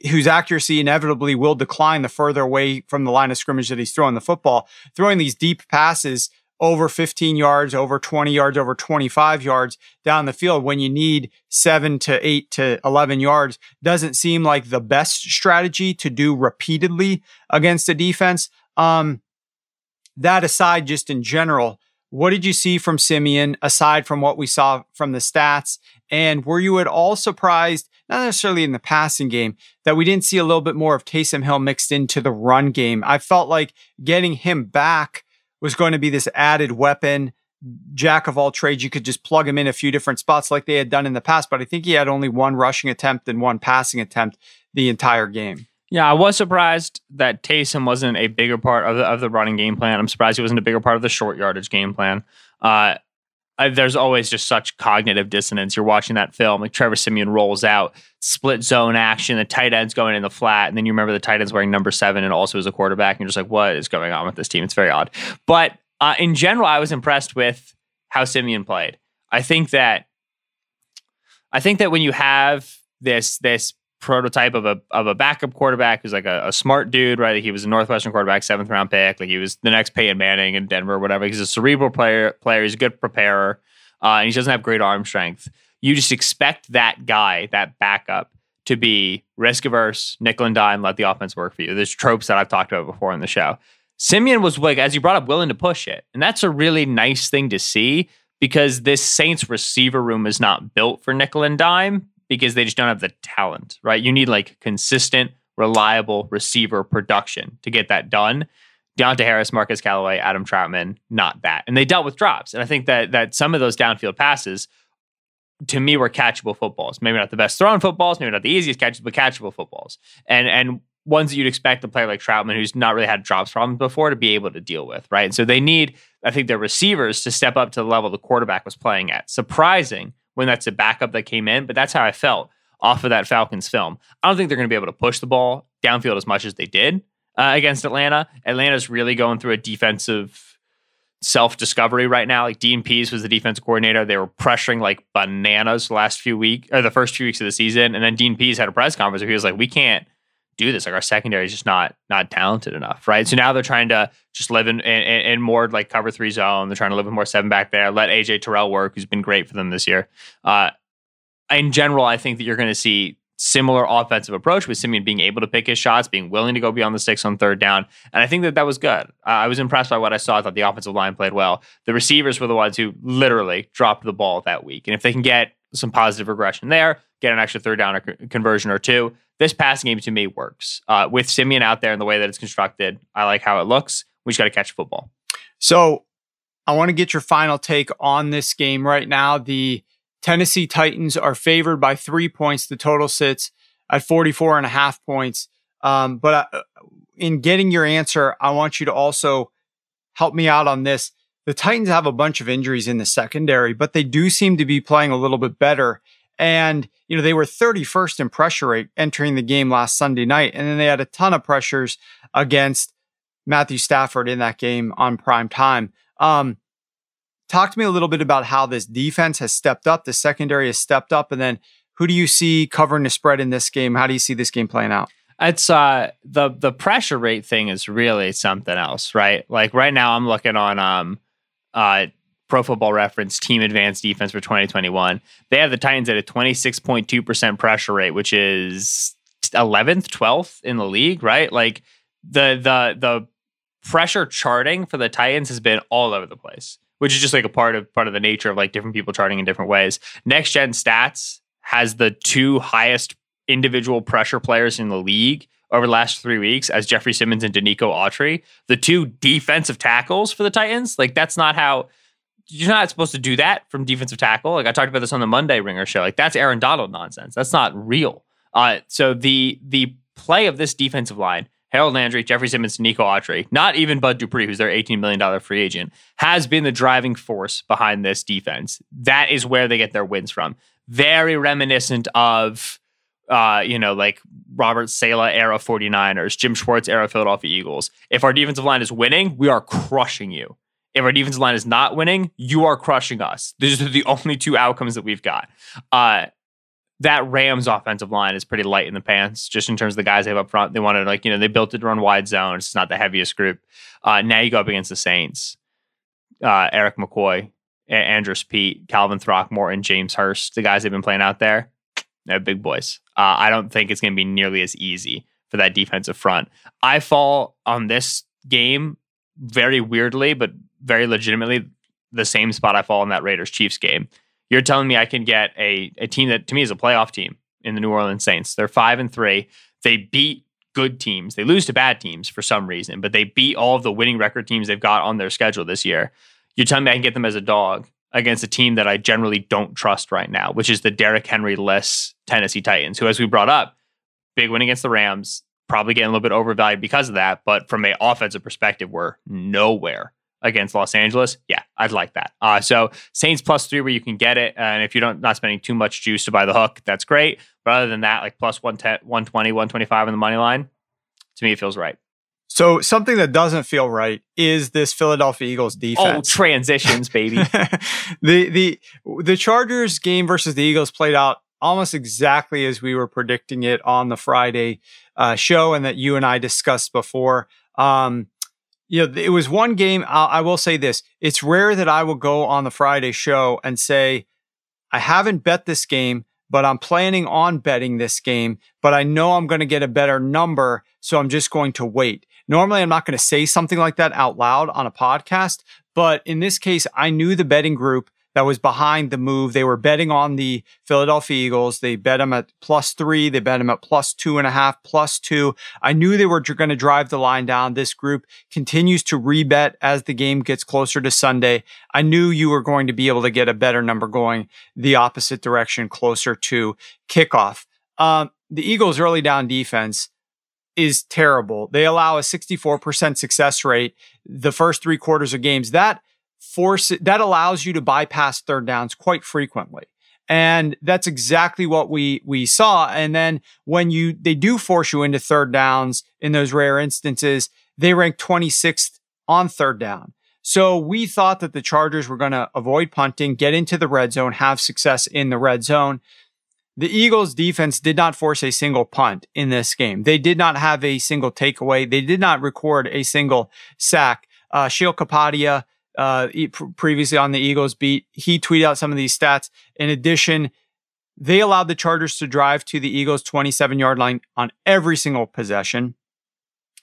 whose accuracy inevitably will decline the further away from the line of scrimmage that he's throwing the football, throwing these deep passes over 15 yards, over 20 yards, over 25 yards down the field when you need seven to eight to 11 yards doesn't seem like the best strategy to do repeatedly against a defense. Um, that aside, just in general, what did you see from Siemian aside from what we saw from the stats? And were you at all surprised, not necessarily in the passing game, that we didn't see a little bit more of Taysom Hill mixed into the run game? I felt like getting him back was going to be this added weapon jack of all trades. You could just plug him in a few different spots like they had done in the past. But I think he had only one rushing attempt and one passing attempt the entire game. Yeah, I was surprised that Taysom wasn't a bigger part of the, of the running game plan. I'm surprised he wasn't a bigger part of the short yardage game plan. Uh, I, there's always just such cognitive dissonance. You're watching that film, like Trevor Siemian rolls out split zone action, the tight end's going in the flat, and then you remember the tight end's wearing number seven and also as a quarterback, and you're just like, what is going on with this team? It's very odd. But uh, in general, I was impressed with how Siemian played. I think that I think that when you have this this prototype of a of a backup quarterback who's like a, a, smart dude, right? He was a Northwestern quarterback, seventh round pick. Like he was the next Peyton Manning in Denver, or whatever. He's a cerebral player. Player. He's a good preparer, uh, and he doesn't have great arm strength. You just expect that guy, that backup, to be risk averse, nickel and dime, let the offense work for you. There's tropes that I've talked about before in the show. Siemian was like, as you brought up, willing to push it, and that's a really nice thing to see because this Saints receiver room is not built for nickel and dime because they just don't have the talent, right? You need like consistent, reliable receiver production to get that done. Deonte Harris, Marquez Callaway, Adam Trautman, not that. And they dealt with drops. And I think that that some of those downfield passes to me were catchable footballs. Maybe not the best thrown footballs, maybe not the easiest catches, but catchable footballs. And and ones that you'd expect a player like Trautman, who's not really had drops problems before, to be able to deal with, right? And so they need, I think, their receivers to step up to the level the quarterback was playing at. Surprising when that's a backup that came in, but that's how I felt off of that Falcons film. I don't think they're going to be able to push the ball downfield as much as they did uh, against Atlanta. Atlanta's really going through a defensive self discovery right now. Like Dean Pees was the defensive coordinator. They were pressuring like bananas the last few weeks or the first few weeks of the season. And then Dean Pees had a press conference where he was like, we can't do this. Like our secondary is just not not talented enough, right? So now they're trying to just live in, in, in more like cover three zone. They're trying to live in more seven back there. Let AJ Terrell work, who's been great for them this year. Uh, in general, I think that you're going to see similar offensive approach with Siemian being able to pick his shots, being willing to go beyond the six on third down, and I think that that was good. Uh, I was impressed by what I saw. I thought the offensive line played well. The receivers were the ones who literally dropped the ball that week, and if they can get some positive regression there, get an extra third down or conversion or two, this passing game to me works. Uh, with Siemian out there and the way that it's constructed, I like how it looks. We just got to catch football. So I want to get your final take on this game right now. The Tennessee Titans are favored by three points. The total sits at 44 and a half points. Um, but uh, in getting your answer, I want you to also help me out on this. The Titans have a bunch of injuries in the secondary, but they do seem to be playing a little bit better. And, you know, they were 31st in pressure rate entering the game last Sunday night. And then they had a ton of pressures against Matthew Stafford in that game on prime time. Um, talk to me a little bit about how this defense has stepped up, the secondary has stepped up, and then who do you see covering the spread in this game? How do you see this game playing out? It's uh the the pressure rate thing is really something else, right? Like right now I'm looking on um uh Pro Football Reference Team Advanced Defense for 2021. They have the Titans at a 26.2% pressure rate, which is 11th, 12th in the league, right? Like the the the pressure charting for the Titans has been all over the place, which is just like a part of part of the nature of like different people charting in different ways. Next Gen Stats has the two highest individual pressure players in the league over the last three weeks as Jeffrey Simmons and Denico Autry, the two defensive tackles for the Titans. Like that's not how you're not supposed to do that from defensive tackle. Like I talked about this on the Monday Ringer show. Like that's Aaron Donald nonsense. That's not real. Uh, so the the play of this defensive line, Harold Landry, Jeffrey Simmons, Nico Autry, not even Bud Dupree, who's their $18 million free agent, has been the driving force behind this defense. That is where they get their wins from. Very reminiscent of uh, you know, like Robert Saleh era 49ers, Jim Schwartz era Philadelphia Eagles. If our defensive line is winning, we are crushing you. If our defensive line is not winning, you are crushing us. These are the only two outcomes that we've got. Uh, that Rams offensive line is pretty light in the pants, just in terms of the guys they have up front. They wanted like, you know, they built it to run wide zones. It's not the heaviest group. Uh, now you go up against the Saints. Uh, Erik McCoy, Andrus Peat, Calvin Throckmorton, James Hurst, the guys they've been playing out there, they're big boys. Uh, I don't think it's going to be nearly as easy for that defensive front. I fall on this game very weirdly, but very legitimately the same spot I fall in that Raiders Chiefs game. You're telling me I can get a, a team that to me is a playoff team in the New Orleans Saints. They're five and three. They beat good teams. They lose to bad teams for some reason, but they beat all of the winning record teams they've got on their schedule this year. You're telling me I can get them as a dog against a team that I generally don't trust right now, which is the Derrick Henry less Tennessee Titans, who, as we brought up, big win against the Rams, probably getting a little bit overvalued because of that. But from an offensive perspective, we're nowhere against Los Angeles. Yeah, I'd like that. Uh, so Saints plus three where you can get it. And if you don't not spending too much juice to buy the hook, that's great. But other than that, like plus 110, 120, 125 on the money line, to me, it feels right. So something that doesn't feel right is this Philadelphia Eagles defense. Oh, transitions, baby. the the the Chargers game versus the Eagles played out almost exactly as we were predicting it on the Friday uh, show, and that you and I discussed before. Um, you know, it was one game. I'll, I will say this: it's rare that I will go on the Friday show and say, "I haven't bet this game." But I'm planning on betting this game, but I know I'm going to get a better number. So I'm just going to wait. Normally, I'm not going to say something like that out loud on a podcast. But in this case, I knew the betting group that was behind the move. They were betting on the Philadelphia Eagles. They bet them at plus three. They bet them at plus two and a half, plus two. I knew they were going to drive the line down. This group continues to rebet as the game gets closer to Sunday. I knew you were going to be able to get a better number going the opposite direction, closer to kickoff. Um, the Eagles' early down defense is terrible. They allow a 64% success rate the first three quarters of games. That force that allows you to bypass third downs quite frequently. And that's exactly what we we saw. And then when you they do force you into third downs in those rare instances, they rank 26th on third down. So we thought that the Chargers were going to avoid punting, get into the red zone, have success in the red zone. The Eagles defense did not force a single punt in this game. They did not have a single takeaway. They did not record a single sack. Uh, Sheil Kapadia, uh, previously on the Eagles beat, he tweeted out some of these stats. In addition, they allowed the Chargers to drive to the Eagles 27 yard line on every single possession.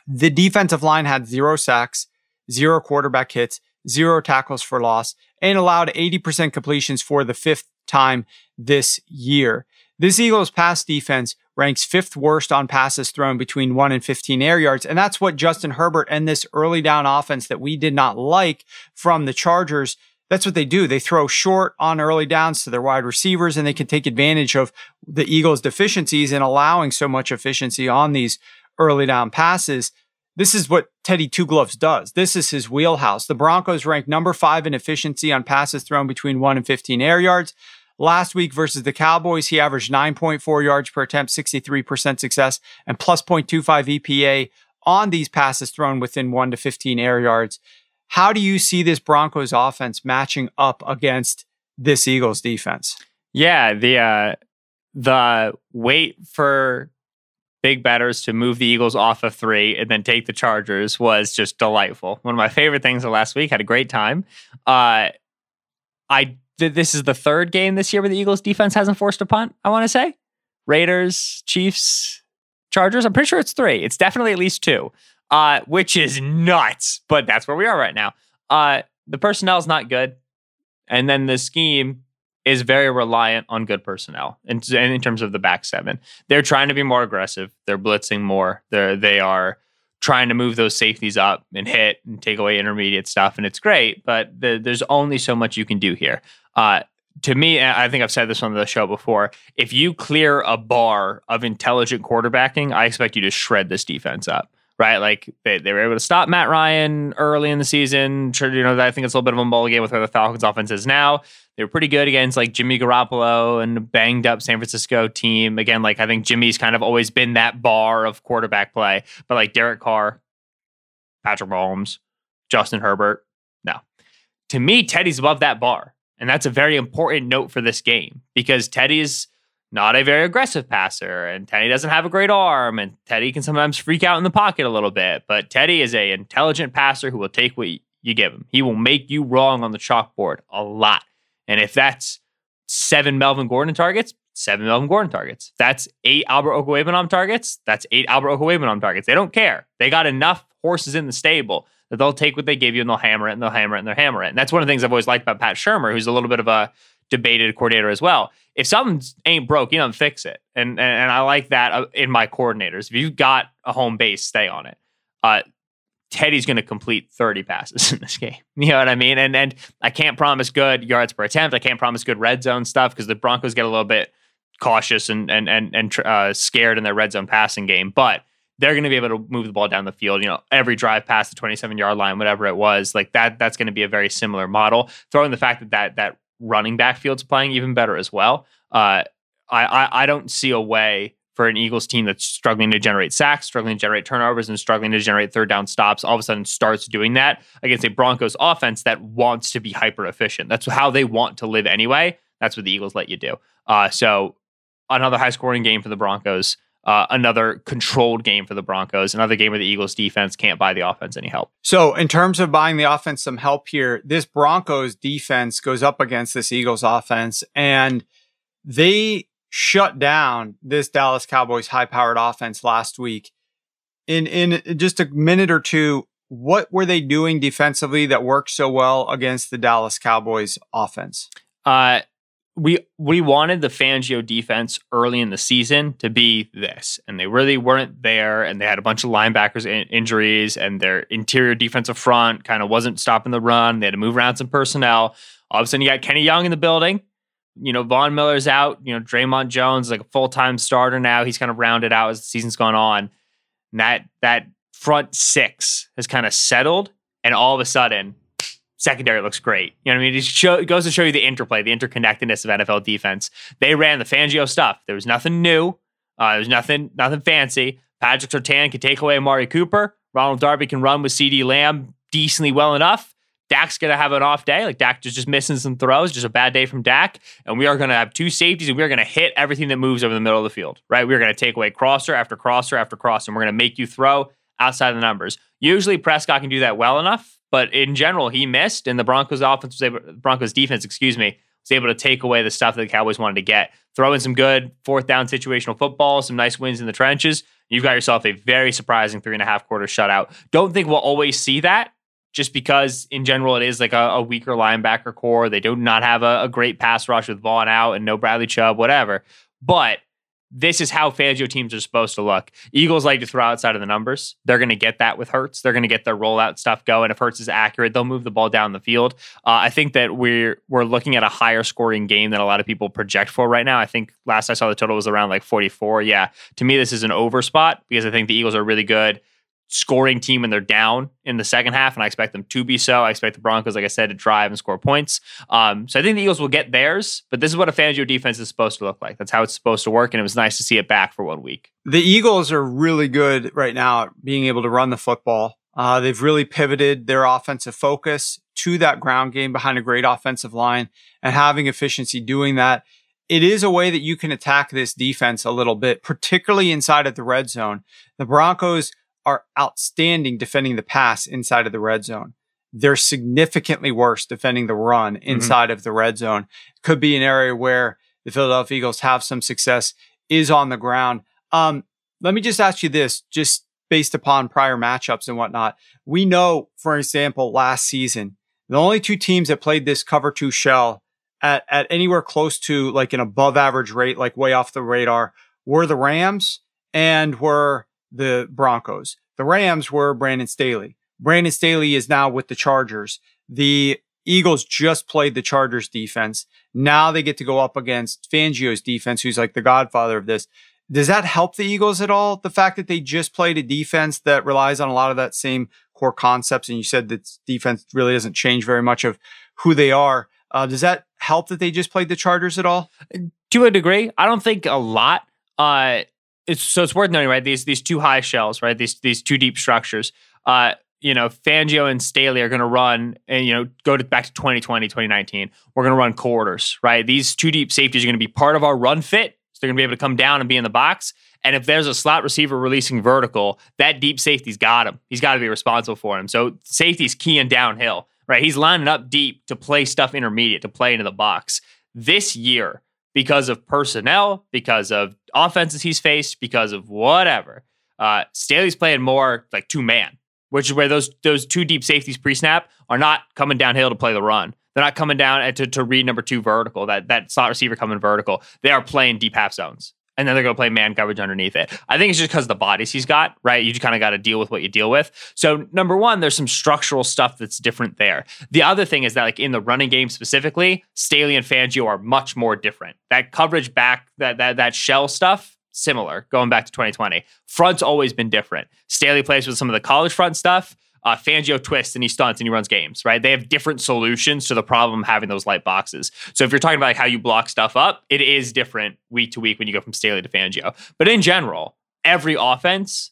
The defensive line had zero sacks, zero quarterback hits, zero tackles for loss, and allowed 80% completions for the fifth time this year. This Eagles pass defense ranks fifth worst on passes thrown between 1 and 15 air yards. And that's what Justin Herbert and this early down offense that we did not like from the Chargers. That's what they do. They throw short on early downs to their wide receivers and they can take advantage of the Eagles' deficiencies in allowing so much efficiency on these early down passes. This is what Teddy Two Gloves does. This is his wheelhouse. The Broncos rank number five in efficiency on passes thrown between 1 and 15 air yards. Last week versus the Cowboys, he averaged 9.4 yards per attempt, 63% success, and plus 0.25 EPA on these passes thrown within 1 to 15 air yards. How do you see this Broncos offense matching up against this Eagles defense? Yeah, the uh, the wait for big batters to move the Eagles off of three and then take the Chargers was just delightful. One of my favorite things of last week. Had a great time. Uh, I this is the third game this year where the Eagles defense hasn't forced a punt. I want to say Raiders, Chiefs, Chargers. I'm pretty sure it's three. It's definitely at least two, uh, which is nuts. But that's where we are right now. Uh, the personnel is not good, and then the scheme is very reliant on good personnel in, in terms of the back seven. They're trying to be more aggressive. They're blitzing more. They're they are trying to move those safeties up and hit and take away intermediate stuff, and it's great. But the, there's only so much you can do here. Uh, to me, I think I've said this on the show before. If you clear a bar of intelligent quarterbacking, I expect you to shred this defense up. Right, like they, they were able to stop Matt Ryan early in the season. You know, I think it's a little bit of a ball game with where the Falcons' offense is now. They were pretty good against like Jimmy Garoppolo and banged up San Francisco team. Again, like I think Jimmy's kind of always been that bar of quarterback play, but like Derek Carr, Patrick Mahomes, Justin Herbert, no. To me, Teddy's above that bar. And that's a very important note for this game because Teddy's not a very aggressive passer and Teddy doesn't have a great arm and Teddy can sometimes freak out in the pocket a little bit, but Teddy is a intelligent passer who will take what you give him. He will make you wrong on the chalkboard a lot. And if that's seven Melvin Gordon targets, seven Melvin Gordon targets. That's eight Albert Okwuegbunam targets. That's eight Albert Okwuegbunam targets. They don't care. They got enough horses in the stable that they'll take what they give you and they'll hammer it and they'll hammer it and they'll hammer it. And that's one of the things I've always liked about Pat Shurmur, who's a little bit of a debated coordinator as well. If something ain't broke, you don't fix it. And, and, and I like that uh, in my coordinators. If you've got a home base, stay on it. Uh, Teddy's going to complete 30 passes in this game. You know what I mean? And and I can't promise good yards per attempt. I can't promise good red zone stuff because the Broncos get a little bit cautious and and and and uh, scared in their red zone passing game. But they're going to be able to move the ball down the field. You know, every drive past the 27 yard line, whatever it was, like that. That's going to be a very similar model. Throwing the fact that that that running back field's playing even better as well. Uh, I, I I don't see a way for an Eagles team that's struggling to generate sacks, struggling to generate turnovers, and struggling to generate third down stops, all of a sudden starts doing that against a Broncos offense that wants to be hyper efficient. That's how they want to live anyway. That's what the Eagles let you do. Uh, so another high scoring game for the Broncos. Uh, another controlled game for the Broncos, another game where the Eagles defense can't buy the offense any help. So, in terms of buying the offense some help here, this Broncos defense goes up against this Eagles offense, and they shut down this Dallas Cowboys high powered offense last week. In in just a minute or two, what were they doing defensively that worked so well against the Dallas Cowboys offense? Uh we we wanted the Fangio defense early in the season to be this, and they really weren't there. And they had a bunch of linebackers in, injuries, and their interior defensive front kind of wasn't stopping the run. They had to move around some personnel. All of a sudden, you got Kenny Young in the building you know, Von Miller's out. You know, Dre'Mont Jones is like a full time starter now. He's kind of rounded out as the season's gone on. And that that front six has kind of settled, and all of a sudden, secondary looks great. You know what I mean? It, show, it goes to show you the interplay, the interconnectedness of NFL defense. They ran the Fangio stuff. There was nothing new. Uh, there was nothing nothing fancy. Patrick Surtain can take away Amari Cooper. Ronald Darby can run with CeeDee Lamb decently well enough. Dak's going to have an off day. Like Dak just, just missing some throws, just a bad day from Dak. And we are going to have two safeties and we're going to hit everything that moves over the middle of the field, right? We're going to take away crosser after crosser after crosser. And we're going to make you throw outside the numbers. Usually Prescott can do that well enough, but in general, he missed. And the Broncos offense was able, Broncos defense, excuse me, was able to take away the stuff that the Cowboys wanted to get. Throw in some good fourth down situational football, some nice wins in the trenches. You've got yourself a very surprising three and a half quarter shutout. Don't think we'll always see that just because in general it is like a, a weaker linebacker corps. They do not have a, a, great pass rush with Von out and no Bradley Chubb, whatever. But this is how Fangio teams are supposed to look. Eagles like to throw outside of the numbers. They're going to get that with Hurts. They're going to get their rollout stuff going. If Hurts is accurate, they'll move the ball down the field. Uh, I think that we're we're looking at a higher scoring game than a lot of people project for right now. I think last I saw the total was around like 44. Yeah, to me this is an over spot because I think the Eagles are really good scoring team when they're down in the second half, and I expect them to be so. I expect the Broncos, like I said, to drive and score points. Um, so I think the Eagles will get theirs, but this is what a Fangio defense is supposed to look like. That's how it's supposed to work, and it was nice to see it back for one week. The Eagles are really good right now at being able to run the football. Uh, they've really pivoted their offensive focus to that ground game behind a great offensive line and having efficiency doing that. It is a way that you can attack this defense a little bit, particularly inside of the red zone. The Broncos are outstanding defending the pass inside of the red zone. They're significantly worse defending the run mm-hmm. inside mm-hmm. of the red zone. Could be an area where the Philadelphia Eagles have some success is on the ground. Um, let me just ask you this, just based upon prior matchups and whatnot. We know, for example, last season, the only two teams that played this cover two shell at, at anywhere close to like an above average rate, like way off the radar, were the Rams and were the Broncos. The Rams were Brandon Staley. Brandon Staley is now with the Chargers. The Eagles just played the Chargers defense. Now they get to go up against Fangio's defense, who's like the godfather of this. Does that help the Eagles at all? The fact that they just played a defense that relies on a lot of that same core concepts, and you said that defense really doesn't change very much of who they are. Uh, does that help that they just played the Chargers at all? To a degree, I don't think a lot. Uh, it's so it's worth noting, right? These these two high shells, right? These these two deep structures. Uh, you know, Fangio and Staley are going to run and, you know, go to back to 2020, 2019. We're going to run quarters, right? These two deep safeties are going to be part of our run fit. So they're going to be able to come down and be in the box. And if there's a slot receiver releasing vertical, that deep safety's got him. He's got to be responsible for him. So safety's keying downhill, right? He's lining up deep to play stuff intermediate, to play into the box. This year, because of personnel, because of offenses he's faced, because of whatever. Uh, Staley's playing more like two man, which is where those those two deep safeties pre snap are not coming downhill to play the run. They're not coming down to, to read number two vertical, that that slot receiver coming vertical. They are playing deep half zones. And then they're going to play man coverage underneath it. I think it's just because the bodies he's got, right? You just kind of got to deal with what you deal with. So, number one, there's some structural stuff that's different there. The other thing is that, like in the running game specifically, Staley and Fangio are much more different. That coverage back, that that that shell stuff, similar going back to 2020. Front's always been different. Staley plays with some of the college front stuff uh, Fangio twists and he stunts and he runs games, right? They have different solutions to the problem having those light boxes. So if you're talking about like how you block stuff up, it is different week to week when you go from Staley to Fangio. But in general, every offense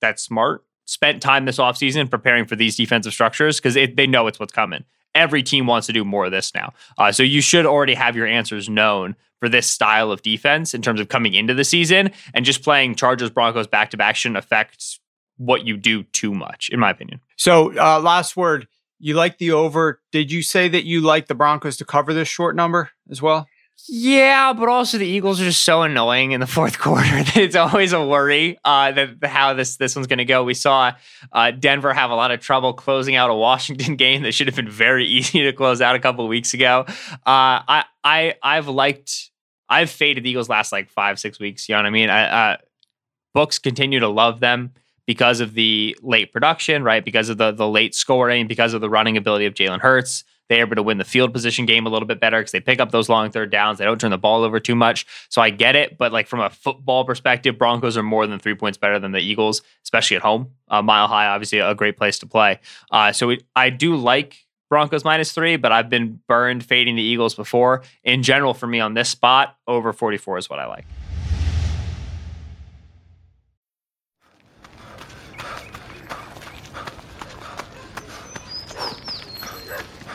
that's smart spent time this offseason preparing for these defensive structures because they know it's what's coming. Every team wants to do more of this now. Uh, so you should already have your answers known for this style of defense in terms of coming into the season and just playing Chargers Broncos back to back shouldn't affect what you do too much, in my opinion. So, uh, last word. You like the over. Did you say that you like the Broncos to cover this short number as well? Yeah, but also the Eagles are just so annoying in the fourth quarter that it's always a worry uh, that how this this one's going to go. We saw uh, Denver have a lot of trouble closing out a Washington game that should have been very easy to close out a couple weeks ago. Uh, I I I've liked I've faded the Eagles last like five six weeks. You know what I mean? I, uh, books continue to love them because of the late production, right? Because of the the late scoring, because of the running ability of Jalen Hurts. They're able to win the field position game a little bit better because they pick up those long third downs. They don't turn the ball over too much. So I get it. But like from a football perspective, Broncos are more than three points better than the Eagles, especially at home. Uh, mile high, obviously a great place to play. Uh, so it, I do like Broncos minus three, but I've been burned fading the Eagles before. In general, for me on this spot, over 44 is what I like.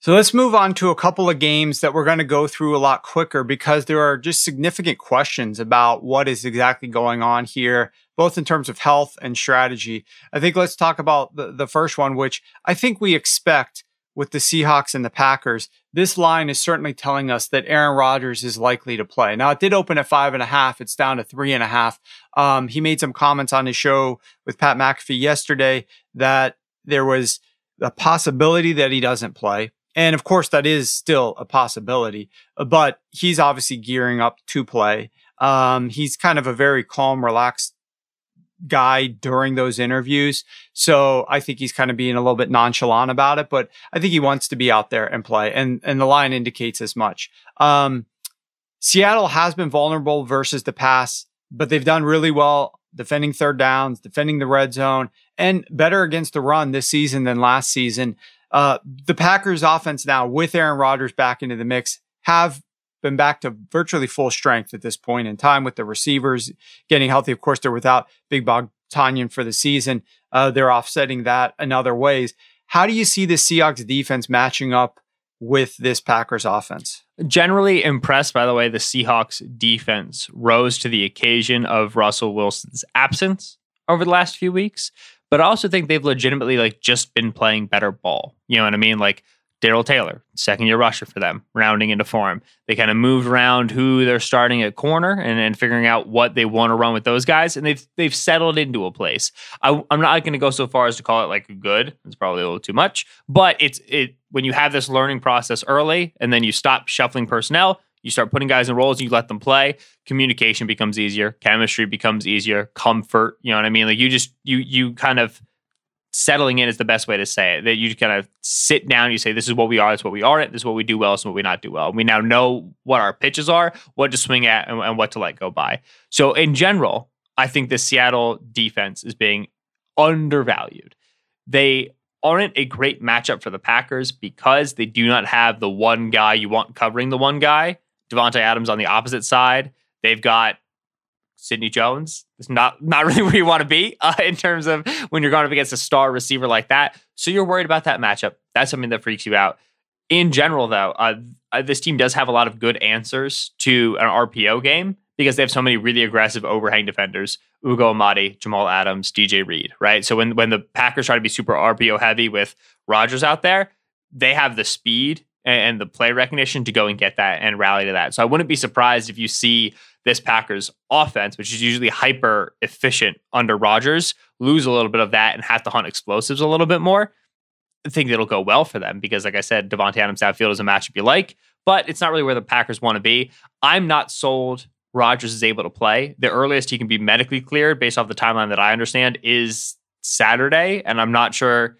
So let's move on to a couple of games that we're going to go through a lot quicker because there are just significant questions about what is exactly going on here, both in terms of health and strategy. I think let's talk about the, the first one, which I think we expect with the Seahawks and the Packers. This line is certainly telling us that Aaron Rodgers is likely to play. Now, it did open at five and a half. It's down to three and a half. Um, he made some comments on his show with Pat McAfee yesterday that there was a possibility that he doesn't play. And of course, that is still a possibility, but he's obviously gearing up to play. Um, he's kind of a very calm, relaxed guy during those interviews. So I think he's kind of being a little bit nonchalant about it, but I think he wants to be out there and play. And, and the line indicates as much. Um, Seattle has been vulnerable versus the pass, but they've done really well defending third downs, defending the red zone, and better against the run this season than last season. Uh, the Packers offense now with Aaron Rodgers back into the mix have been back to virtually full strength at this point in time with the receivers getting healthy. Of course, they're without Big Bogtanian for the season. Uh, they're offsetting that in other ways. How do you see the Seahawks defense matching up with this Packers offense? Generally impressed by the way the Seahawks defense rose to the occasion of Russell Wilson's absence over the last few weeks but I also think they've legitimately like just been playing better ball. You know what I mean? Like Darrell Taylor, second year rusher for them, rounding into form. They kind of moved around who they're starting at corner and, and figuring out what they want to run with those guys, and they've they've settled into a place. I, am not going to go so far as to call it like good. It's probably a little too much, but it's it when you have this learning process early and then you stop shuffling personnel, you start putting guys in roles, and you let them play, communication becomes easier, chemistry becomes easier, comfort, you know what I mean? Like you just you you kind of settling in is the best way to say it. That you kind of sit down, you say, This is what we are, this is what we aren't, this is what we do well, this is what we not do well. we now know what our pitches are, what to swing at, and, and what to let go by. So in general, I think the Seattle defense is being undervalued. They aren't a great matchup for the Packers because they do not have the one guy you want covering the one guy. Davante Adams on the opposite side. They've got Sidney Jones. It's not not really where you want to be uh, in terms of when you're going up against a star receiver like that. So you're worried about that matchup. That's something that freaks you out. In general, though, uh, uh this team does have a lot of good answers to an RPO game because they have so many really aggressive overhang defenders. Ugo Amadi, Jamal Adams, DJ Reed, right? So when when the Packers try to be super RPO heavy with Rodgers out there, they have the speed and the play recognition to go and get that and rally to that. So I wouldn't be surprised if you see this Packers offense, which is usually hyper efficient under Rodgers, lose a little bit of that and have to hunt explosives a little bit more. I think it'll go well for them because, like I said, Davante Adams outfield is a matchup you like, but it's not really where the Packers want to be. I'm not sold Rodgers is able to play. The earliest he can be medically cleared, based off the timeline that I understand, is Saturday, and I'm not sure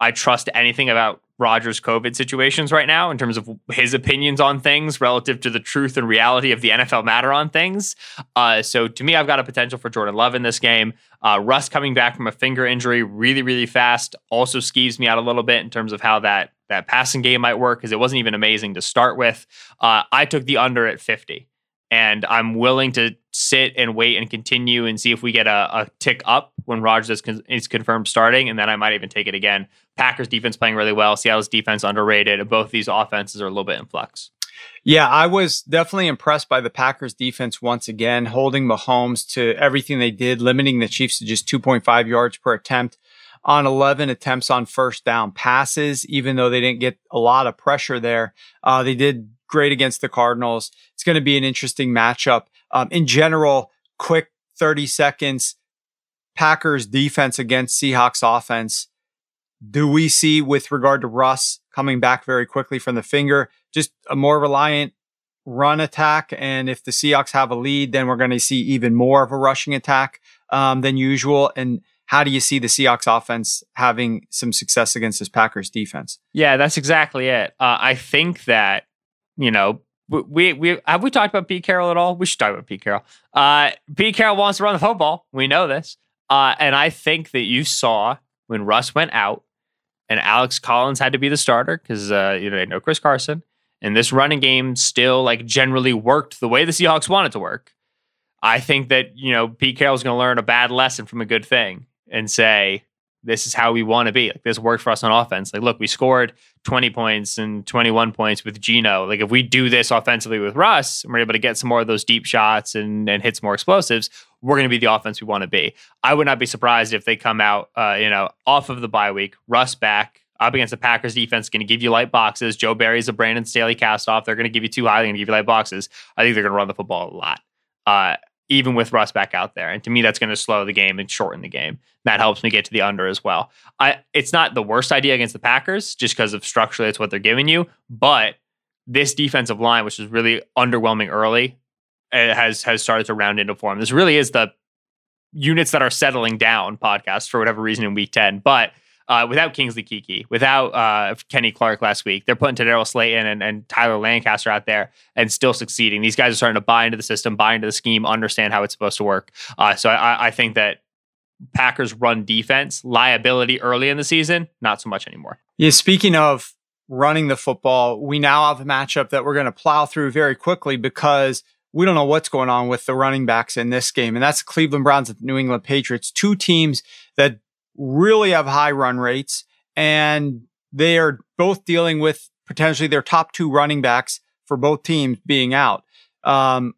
I trust anything about Rodgers' COVID situations right now in terms of his opinions on things relative to the truth and reality of the NFL matter on things. Uh, so to me, I've got a potential for Jordan Love in this game. Uh, Russ coming back from a finger injury really, really fast also skeeves me out a little bit in terms of how that that passing game might work because it wasn't even amazing to start with. Uh, I took the under at 50 and I'm willing to sit and wait and continue and see if we get a, a tick up when Rodgers is, con- is, confirmed starting, and then I might even take it again. Packers defense playing really well, Seattle's defense underrated. Both these offenses are a little bit in flux. Yeah, I was definitely impressed by the Packers defense once again, holding Mahomes to everything they did, limiting the Chiefs to just 2.5 yards per attempt on 11 attempts on first down passes, even though they didn't get a lot of pressure there. Uh, they did great against the Cardinals. It's going to be an interesting matchup. Um, in general, quick 30 seconds. Packers defense against Seahawks offense. Do we see with regard to Russ coming back very quickly from the finger, just a more reliant run attack? And if the Seahawks have a lead, then we're going to see even more of a rushing attack um, than usual. And how do you see the Seahawks offense having some success against this Packers defense? Yeah, that's exactly it. Uh, I think that you know, we we have we talked about Pete Carroll at all? We should talk about Pete Carroll. Uh, Pete Carroll wants to run the football. We know this, uh, and I think that you saw when Russ went out and Alex Collins had to be the starter because uh, you know they know Chris Carson, and this running game still like generally worked the way the Seahawks wanted to work. I think that you know Pete Carroll's going to learn a bad lesson from a good thing and say, this is how we want to be. Like this worked for us on offense. Like, look, we scored 20 points and 21 points with Geno. Like, if we do this offensively with Russ and we're able to get some more of those deep shots and, and hit some more explosives, we're going to be the offense we want to be. I would not be surprised if they come out, uh, you know, off of the bye week, Russ back up against the Packers defense, going to give you light boxes. Joe Barry's a Brandon Staley cast off. They're going to give you two high. They're going to give you light boxes. I think they're going to run the football a lot. Uh, even with Russ back out there. And to me, that's going to slow the game and shorten the game. That helps me get to the under as well. I it's not the worst idea against the Packers just because of structurally it's what they're giving you, but this defensive line, which is really underwhelming early, eh, has has started to round into form. This really is the units that are settling down podcast for whatever reason in week 10. But uh, without Kingsley Keke, without uh, Kenny Clark last week, they're putting Tedarrell Slaton and, and Tyler Lancaster out there and still succeeding. These guys are starting to buy into the system, buy into the scheme, understand how it's supposed to work. Uh, so I, I think that Packers run defense liability early in the season, not so much anymore. Yeah, speaking of running the football, we now have a matchup that we're going to plow through very quickly because we don't know what's going on with the running backs in this game. And that's Cleveland Browns and New England Patriots, two teams that really have high run rates and they are both dealing with potentially their top two running backs for both teams being out. Um,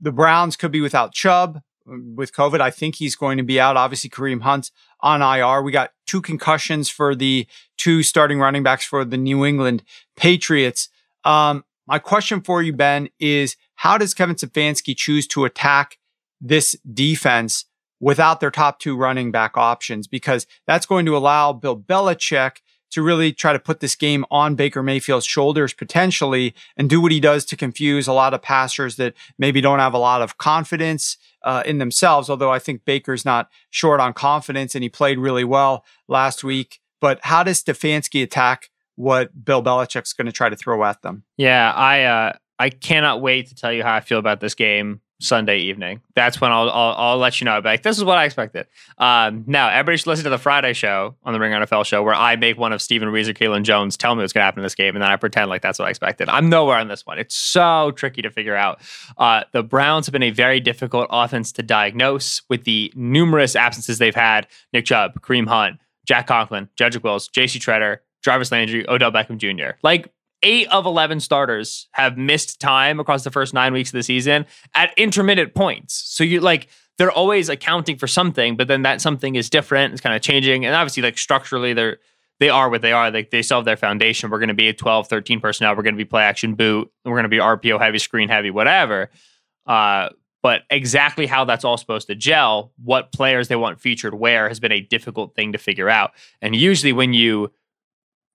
the Browns could be without Chubb with COVID. I think he's going to be out. Obviously, Kareem Hunt on IR. We got two concussions for the two starting running backs for the New England Patriots. Um, my question for you, Ben, is how does Kevin Stefanski choose to attack this defense without their top two running back options because that's going to allow Bill Belichick to really try to put this game on Baker Mayfield's shoulders potentially and do what he does to confuse a lot of passers that maybe don't have a lot of confidence uh, in themselves. Although I think Baker's not short on confidence and he played really well last week. But how does Stefanski attack what Bill Belichick's going to try to throw at them? Yeah, I uh, I cannot wait to tell you how I feel about this game Sunday evening. That's when I'll I'll, I'll let you know. Like this is what I expected. Um, now everybody should listen to the Friday show on the Ring NFL show where I make one of Steven or Kaelen Jones tell me what's going to happen in this game, and then I pretend like that's what I expected. I'm nowhere on this one. It's so tricky to figure out. Uh, the Browns have been a very difficult offense to diagnose with the numerous absences they've had. Nick Chubb, Kareem Hunt, Jack Conklin, Jedrick Wills, J.C. Tretter, Jarvis Landry, Odell Beckham Jr. Like eight of 11 starters have missed time across the first nine weeks of the season at intermittent points. So you like, they're always accounting for something, but then that something is different. It's kind of changing. And obviously, like structurally, they're, they are what they are. Like they still have their foundation. We're going to be a 12, 13 personnel. We're going to be play action boot. We're going to be RPO heavy, screen heavy, whatever. Uh, but exactly how that's all supposed to gel, what players they want featured where has been a difficult thing to figure out. And usually when you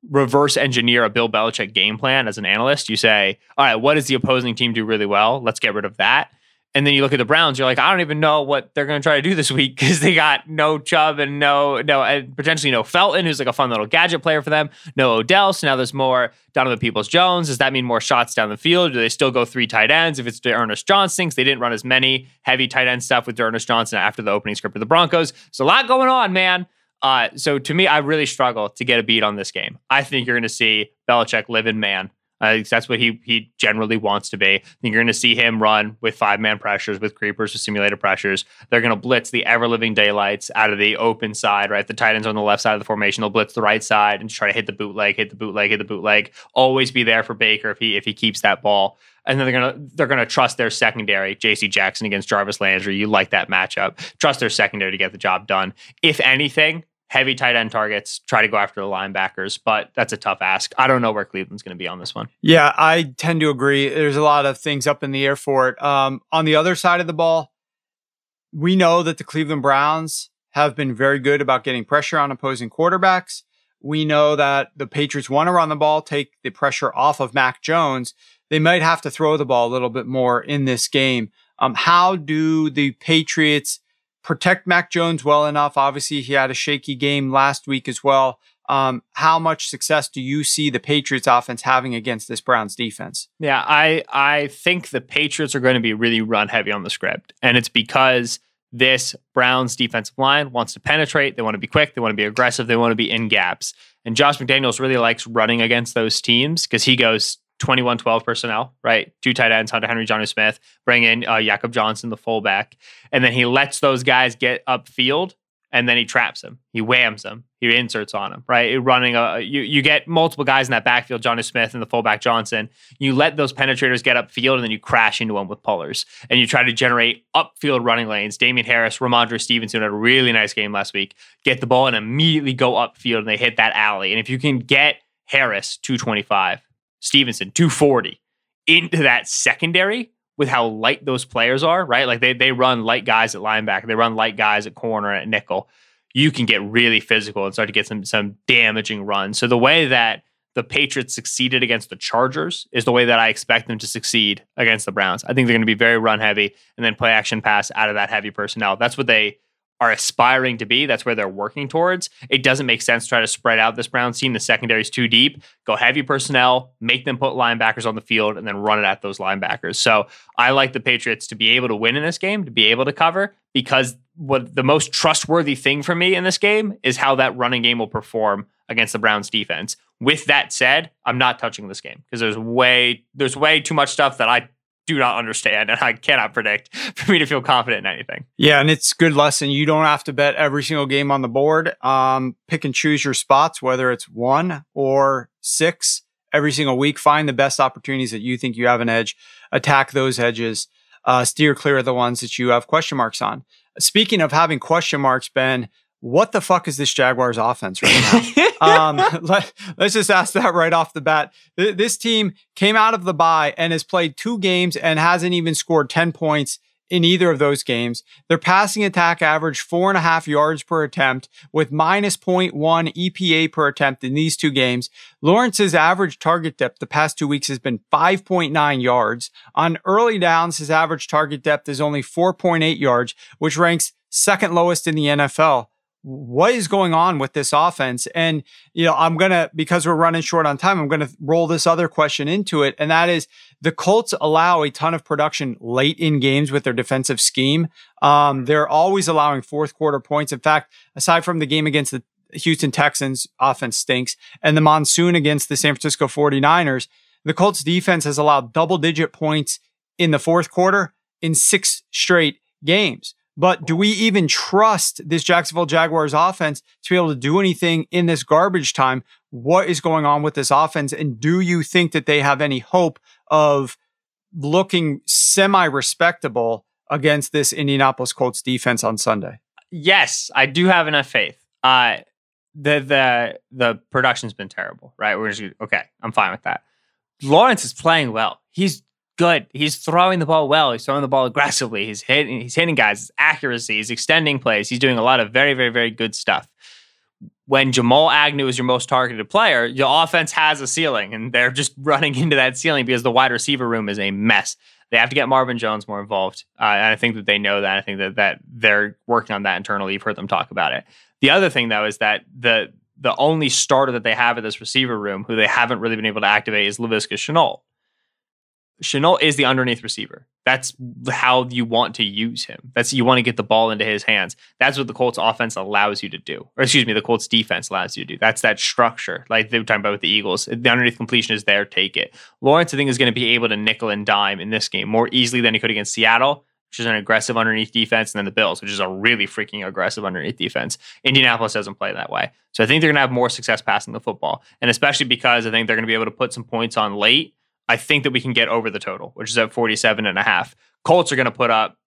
reverse engineer a Bill Belichick game plan as an analyst. You say, all right, what does the opposing team do really well? Let's get rid of that. And then you look at the Browns, you're like, I don't even know what they're going to try to do this week because they got no Chubb and no, no, and potentially no Felton, who's like a fun little gadget player for them. No Odell. So now there's more Donovan Peoples Jones. Does that mean more shots down the field? Do they still go three tight ends? If it's Ernest Johnson, Because they didn't run as many heavy tight end stuff with Ernest Johnson after the opening script of the Broncos. So a lot going on, man. Uh, so to me, I really struggle to get a beat on this game. I think you're going to see Belichick live in man. Uh, that's what he he generally wants to be. I think you're going to see him run with five man pressures, with creepers, with simulated pressures. They're going to blitz the ever living daylights out of the open side, right? The tight ends on the left side of the formation. They'll blitz the right side and try to hit the bootleg, hit the bootleg, hit the bootleg. Always be there for Baker if he if he keeps that ball. And then they're gonna they're gonna trust their secondary, J.C. Jackson against Jarvis Landry. You like that matchup? Trust their secondary to get the job done. If anything, heavy tight end targets, try to go after the linebackers, but that's a tough ask. I don't know where Cleveland's going to be on this one. Yeah, I tend to agree. There's a lot of things up in the air for it. Um, on the other side of the ball, we know that the Cleveland Browns have been very good about getting pressure on opposing quarterbacks. We know that the Patriots want to run the ball, take the pressure off of Mac Jones. They might have to throw the ball a little bit more in this game. Um, how do the Patriots protect Mac Jones well enough. Obviously, he had a shaky game last week as well. Um, how much success do you see the Patriots offense having against this Browns defense? Yeah, I I think the Patriots are going to be really run heavy on the script, and it's because this Browns defensive line wants to penetrate. They want to be quick. They want to be aggressive. They want to be in gaps. And Josh McDaniels really likes running against those teams because he goes 21 12 personnel, right? Two tight ends, Hunter Henry, Jonnu Smith, bring in uh, Jakob Johnson, the fullback. And then he lets those guys get upfield and then he traps them. He whams them. He inserts on them, right? Running a you you get multiple guys in that backfield, Jonnu Smith and the fullback Johnson. You let those penetrators get upfield and then you crash into them with pullers. And you try to generate upfield running lanes. Damien Harris, Rhamondre Stevenson had a really nice game last week. Get the ball and immediately go upfield and they hit that alley. And if you can get Harris 225, Stevenson, 240 into that secondary with how light those players are, right? Like they they run light guys at linebacker, they run light guys at corner at nickel. You can get really physical and start to get some some damaging runs. So the way that the Patriots succeeded against the Chargers is the way that I expect them to succeed against the Browns. I think they're going to be very run heavy and then play action pass out of that heavy personnel. That's what they are aspiring to be. That's where they're working towards. It doesn't make sense to try to spread out this Browns team. The secondary is too deep. Go heavy personnel, make them put linebackers on the field, and then run it at those linebackers. So I like the Patriots to be able to win in this game, to be able to cover, because what the most trustworthy thing for me in this game is how that running game will perform against the Browns defense. With that said, I'm not touching this game because there's way there's way too much stuff that I do not understand and I cannot predict for me to feel confident in anything. Yeah, and it's good lesson. You don't have to bet every single game on the board. Um, pick and choose your spots, whether it's one or six every single week. Find the best opportunities that you think you have an edge. Attack those edges. Uh, steer clear of the ones that you have question marks on. Speaking of having question marks, Ben, what the fuck is this Jaguars offense right now? um, let, us just ask that right off the bat. This team came out of the bye and has played two games and hasn't even scored 10 points in either of those games. Their passing attack averaged four and a half yards per attempt with minus 0.1 EPA per attempt in these two games. Lawrence's average target depth the past two weeks has been 5.9 yards. On early downs, his average target depth is only 4.8 yards, which ranks second lowest in the NFL. What is going on with this offense? And, you know, I'm going to, because we're running short on time, I'm going to roll this other question into it. And that is the Colts allow a ton of production late in games with their defensive scheme. Um, they're always allowing fourth quarter points. In fact, aside from the game against the Houston Texans, offense stinks, and the monsoon against the San Francisco 49ers, the Colts defense has allowed double digit points in the fourth quarter in six straight games. But do we even trust this Jacksonville Jaguars offense to be able to do anything in this garbage time? What is going on with this offense? And do you think that they have any hope of looking semi respectable against this Indianapolis Colts defense on Sunday? Yes, I do have enough faith. Uh, the the the production's been terrible, right? We're just okay. I'm fine with that. Lawrence is playing well. He's good. He's throwing the ball well. He's throwing the ball aggressively. He's hitting. He's hitting guys. His accuracy. He's extending plays. He's doing a lot of very, very, very good stuff. When Jamal Agnew is your most targeted player, your offense has a ceiling, and they're just running into that ceiling because the wide receiver room is a mess. They have to get Marvin Jones more involved, uh, and I think that they know that. I think that that they're working on that internally. You've heard them talk about it. The other thing, though, is that the the only starter that they have at this receiver room, who they haven't really been able to activate, is Laviska Shenault. Shenault is the underneath receiver. That's how you want to use him. That's you want to get the ball into his hands. That's what the Colts offense allows you to do. Or excuse me, the Colts defense allows you to do. That's that structure. Like they were talking about with the Eagles. The underneath completion is there, take it. Lawrence, I think, is going to be able to nickel and dime in this game more easily than he could against Seattle, which is an aggressive underneath defense, and then the Bills, which is a really freaking aggressive underneath defense. Indianapolis doesn't play that way. So I think they're going to have more success passing the football. And especially because I think they're going to be able to put some points on late I think that we can get over the total, which is at 47 and a half. Colts are going to put up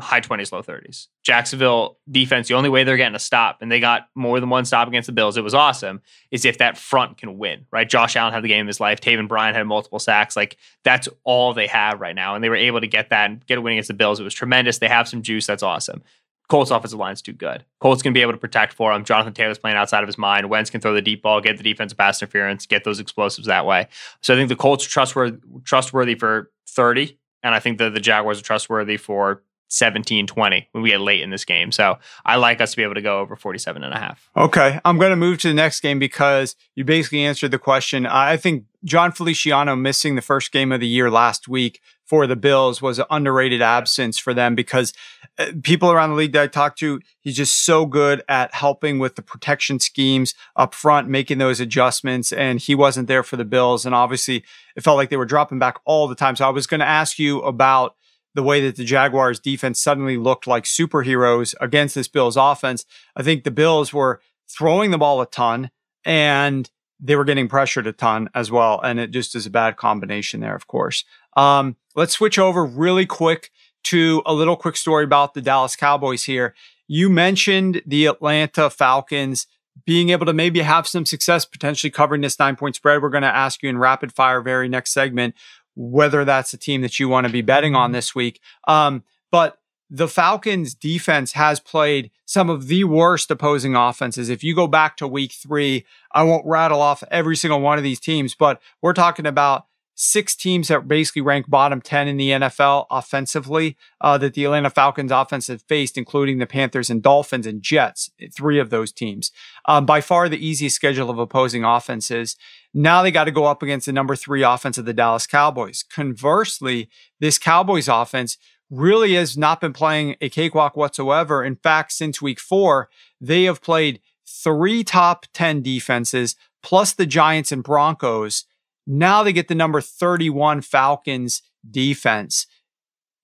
high 20s, low 30s. Jacksonville defense, the only way they're getting a stop, and they got more than one stop against the Bills, it was awesome, is if that front can win, right? Josh Allen had the game of his life. Taven Bryan had multiple sacks. Like, that's all they have right now. And they were able to get that and get a win against the Bills. It was tremendous. They have some juice. That's awesome. Colts offensive line's too good. Colts can be able to protect for him. Jonathan Taylor's playing outside of his mind. Wentz can throw the deep ball, get the defensive pass interference, get those explosives that way. So I think the Colts are trustworthy, trustworthy for 30, and I think that the Jaguars are trustworthy for 17 20 when we get late in this game. So I like us to be able to go over 47 and a half. Okay. I'm going to move to the next game because you basically answered the question. I think Jon Feliciano missing the first game of the year last week for the Bills was an underrated absence for them because uh, people around the league that I talked to, he's just so good at helping with the protection schemes up front, making those adjustments. And he wasn't there for the Bills. And obviously, it felt like they were dropping back all the time. So I was going to ask you about the way that the Jaguars defense suddenly looked like superheroes against this Bills offense. I think the Bills were throwing the ball a ton and they were getting pressured a ton as well. And it just is a bad combination there, of course. Um, let's switch over really quick to a little quick story about the Dallas Cowboys here. You mentioned the Atlanta Falcons being able to maybe have some success potentially covering this nine point spread. We're going to ask you in rapid fire very next segment whether that's the team that you want to be betting on this week. Um, but the Falcons defense has played some of the worst opposing offenses. If you go back to week three, I won't rattle off every single one of these teams, but we're talking about six teams that basically rank bottom 10 in the NFL offensively uh, that the Atlanta Falcons offense have faced, including the Panthers and Dolphins and Jets, three of those teams. Um, by far the easiest schedule of opposing offenses. Now they got to go up against the number three offense of the Dallas Cowboys. Conversely, this Cowboys offense really has not been playing a cakewalk whatsoever. In fact, since week four, they have played three top 10 defenses plus the Giants and Broncos now they get the number 31 Falcons defense.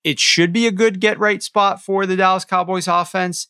It should be a good get right spot for the Dallas Cowboys offense.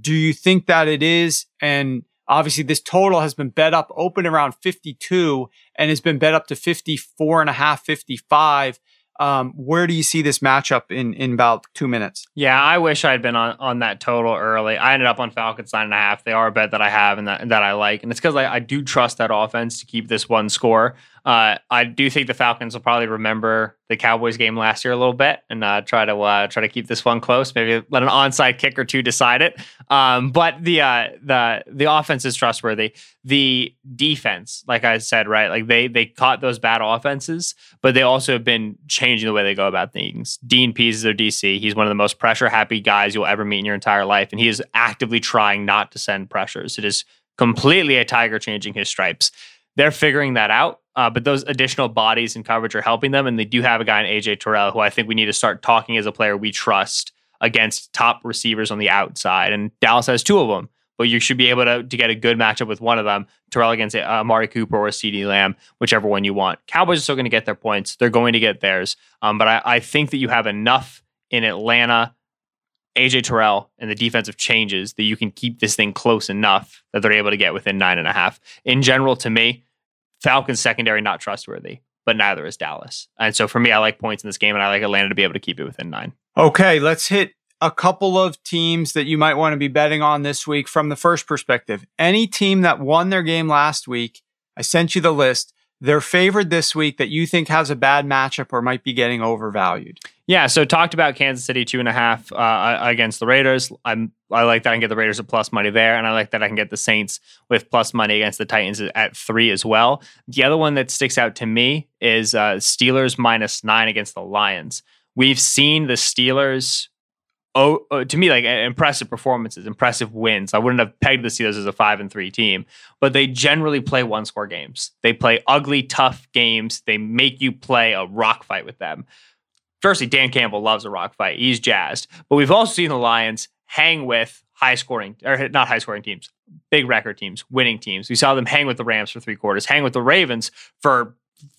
Do you think that it is? And obviously this total has been bet up open around 52 and has been bet up to 54 and a half, 55. Um, where do you see this matchup in in about two minutes? Yeah, I wish I had been on, on that total early. I ended up on Falcons nine and a half. They are a bet that I have and that, that I like, and it's because I, I do trust that offense to keep this one score. Uh, I do think the Falcons will probably remember the Cowboys game last year a little bit and uh, try to uh, try to keep this one close. Maybe let an onside kick or two decide it. Um, but the uh, the the offense is trustworthy. The defense, like I said, right, like they they caught those bad offenses, but they also have been changing the way they go about things. Dean Pees is their DC. He's one of the most pressure happy guys you'll ever meet in your entire life, and he is actively trying not to send pressures. It is completely a tiger changing his stripes. They're figuring that out, uh, but those additional bodies and coverage are helping them. And they do have a guy in AJ Terrell who I think we need to start talking as a player we trust against top receivers on the outside. And Dallas has two of them, but you should be able to, to get a good matchup with one of them Terrell against uh, Amari Cooper or CeeDee Lamb, whichever one you want. Cowboys are still going to get their points. They're going to get theirs. Um, but I, I think that you have enough in Atlanta AJ Terrell and the defensive changes that you can keep this thing close enough that they're able to get within nine and a half. In general, to me, Falcons secondary not trustworthy, but neither is Dallas. And so for me, I like points in this game and I like Atlanta to be able to keep it within nine. Okay, let's hit a couple of teams that you might want to be betting on this week from the first perspective. Any team that won their game last week, I sent you the list. They're favored this week that you think has a bad matchup or might be getting overvalued. Yeah, so talked about Kansas City two and a half uh, against the Raiders. I'm I like that I can get the Raiders at plus money there, and I like that I can get the Saints with plus money against the Titans at three as well. The other one that sticks out to me is uh, Steelers minus nine against the Lions. We've seen the Steelers. Oh, uh, to me, like impressive performances, impressive wins. I wouldn't have pegged the Steelers as a five and three team, but they generally play one score games. They play ugly, tough games. They make you play a rock fight with them firstly, Dan Campbell loves a rock fight. He's jazzed. But we've also seen the Lions hang with high scoring, or not high scoring teams, big record teams, winning teams. We saw them hang with the Rams for three quarters, hang with the Ravens for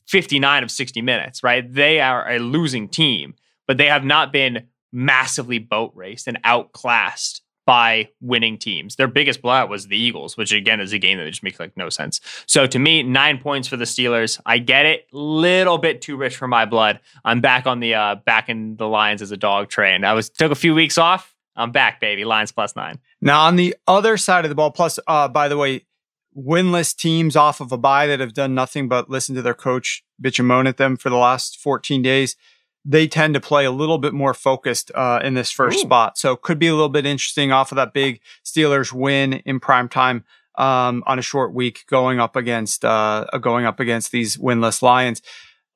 59 of 60 minutes, right? They are a losing team, but they have not been massively boat raced and outclassed by winning teams. Their biggest blowout was the Eagles, which again is a game that just makes like no sense. So to me, nine points for the Steelers. I get it, little bit too rich for my blood. I'm back on the uh, back in the Lions as a dog train. I was took a few weeks off. I'm back, baby. Lions plus nine. Now on the other side of the ball, plus uh, by the way, winless teams off of a bye that have done nothing but listen to their coach bitch and moan at them for the last 14 days they tend to play a little bit more focused uh, in this first Ooh. spot. So could be a little bit interesting off of that big Steelers win in prime time um, on a short week going up against uh, going up against these winless Lions.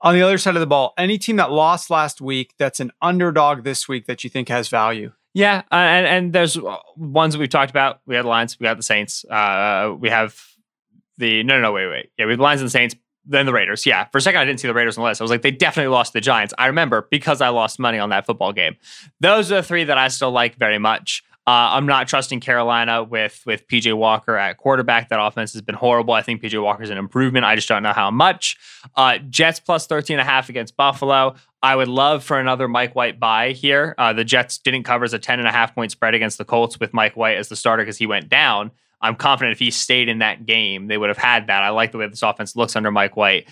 On the other side of the ball, any team that lost last week that's an underdog this week that you think has value? Yeah, uh, and and there's uh, ones that we've talked about. We had the Lions, we got the Saints, uh, we have the no no no wait wait yeah we have the Lions and the Saints then the Raiders. Yeah. For a second, I didn't see the Raiders on the list. I was like, they definitely lost the Giants. I remember because I lost money on that football game. Those are the three that I still like very much. Uh, I'm not trusting Carolina with with PJ Walker at quarterback. That offense has been horrible. I think PJ Walker's an improvement. I just don't know how much. Uh, Jets plus 13 and a half against Buffalo. I would love for another Mike White buy here. Uh, the Jets didn't cover as a 10 and a half point spread against the Colts with Mike White as the starter because he went down. I'm confident if he stayed in that game, they would have had that. I like the way this offense looks under Mike White.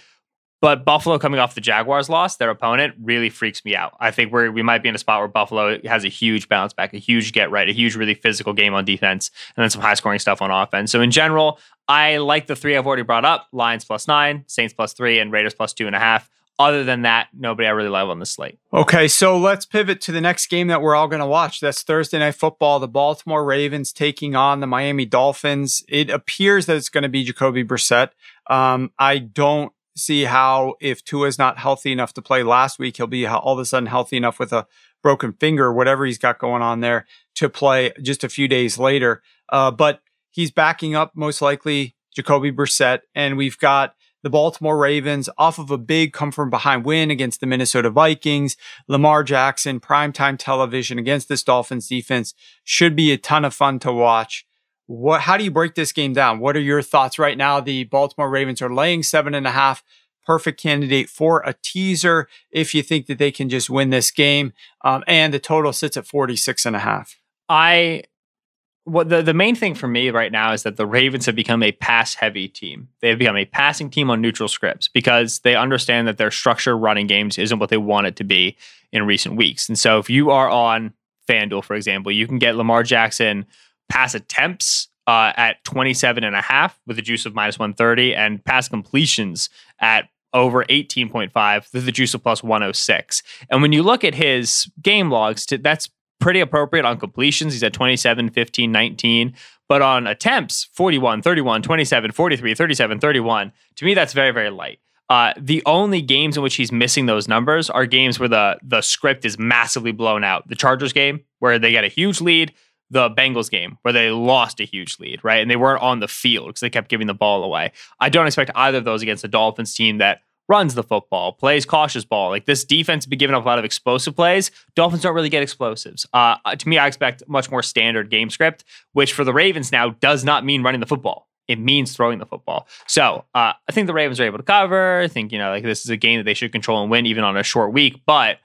But Buffalo coming off the Jaguars loss, their opponent really freaks me out. I think we we might be in a spot where Buffalo has a huge bounce back, a huge get right, a huge really physical game on defense, and then some high scoring stuff on offense. So in general, I like the three I've already brought up: Lions plus nine, Saints plus three, and Raiders plus two and a half. Other than that, nobody I really love on the slate. Okay, so let's pivot to the next game that we're all going to watch. That's Thursday Night Football. The Baltimore Ravens taking on the Miami Dolphins. It appears that it's going to be Jacoby Brissett. Um, I don't see how, if Tua is not healthy enough to play last week, he'll be all of a sudden healthy enough with a broken finger whatever he's got going on there to play just a few days later. Uh, but he's backing up most likely Jacoby Brissett, and we've got the Baltimore Ravens off of a big come from behind win against the Minnesota Vikings. Lamar Jackson, primetime television against this Dolphins defense should be a ton of fun to watch. What, how do you break this game down? What are your thoughts right now? The Baltimore Ravens are laying seven and a half. Perfect candidate for a teaser if you think that they can just win this game. Um, and the total sits at 46 and a half. I what the, the main thing for me right now is that the Ravens have become a pass heavy team. They have become a passing team on neutral scripts because they understand that their structure running games isn't what they want it to be in recent weeks. And so if you are on FanDuel, for example, you can get Lamar Jackson pass attempts uh, at 27 and a half with a juice of minus 130 and pass completions at over 18.5, with the juice of plus 106. And when you look at his game logs, that's pretty appropriate on completions. He's at 27, 15, 19. But on attempts, 41, 31, 27, 43, 37, 31. To me, that's very, very light. Uh, the only games in which he's missing those numbers are games where the the script is massively blown out. The Chargers game, where they get a huge lead, the Bengals game, where they lost a huge lead, right? And they weren't on the field because they kept giving the ball away. I don't expect either of those against the Dolphins team that runs the football, plays cautious ball. Like this defense been giving up a lot of explosive plays. Dolphins don't really get explosives. Uh, to me, I expect much more standard game script, which for the Ravens now does not mean running the football. It means throwing the football. So uh, I think the Ravens are able to cover. I think, you know, like this is a game that they should control and win even on a short week. But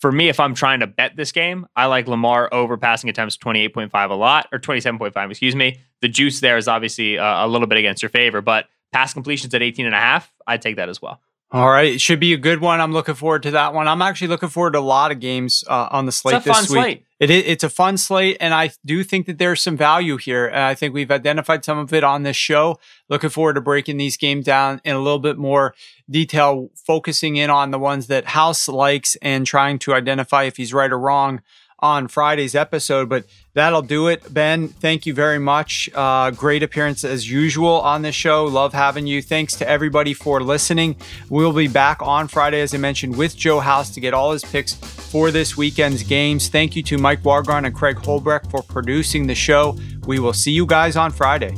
for me, if I'm trying to bet this game, I like Lamar over passing attempts 28.5 a lot or 27.5, excuse me. The juice there is obviously uh, a little bit against your favor, but pass completions at 18 and a half, I'd take that as well. All right, it should be a good one. I'm looking forward to that one. I'm actually looking forward to a lot of games uh, on the slate it's this week. Slate. It is, it's a fun slate, and I do think that there's some value here. And I think we've identified some of it on this show. Looking forward to breaking these games down in a little bit more detail, focusing in on the ones that House likes and trying to identify if he's right or wrong on Friday's episode. But that'll do it. Ben, thank you very much. Uh, great appearance as usual on this show. Love having you. Thanks to everybody for listening. We'll be back on Friday, as I mentioned, with Joe House to get all his picks for this weekend's games. Thank you to Mike Wargon and Craig Horlbeck for producing the show. We will see you guys on Friday.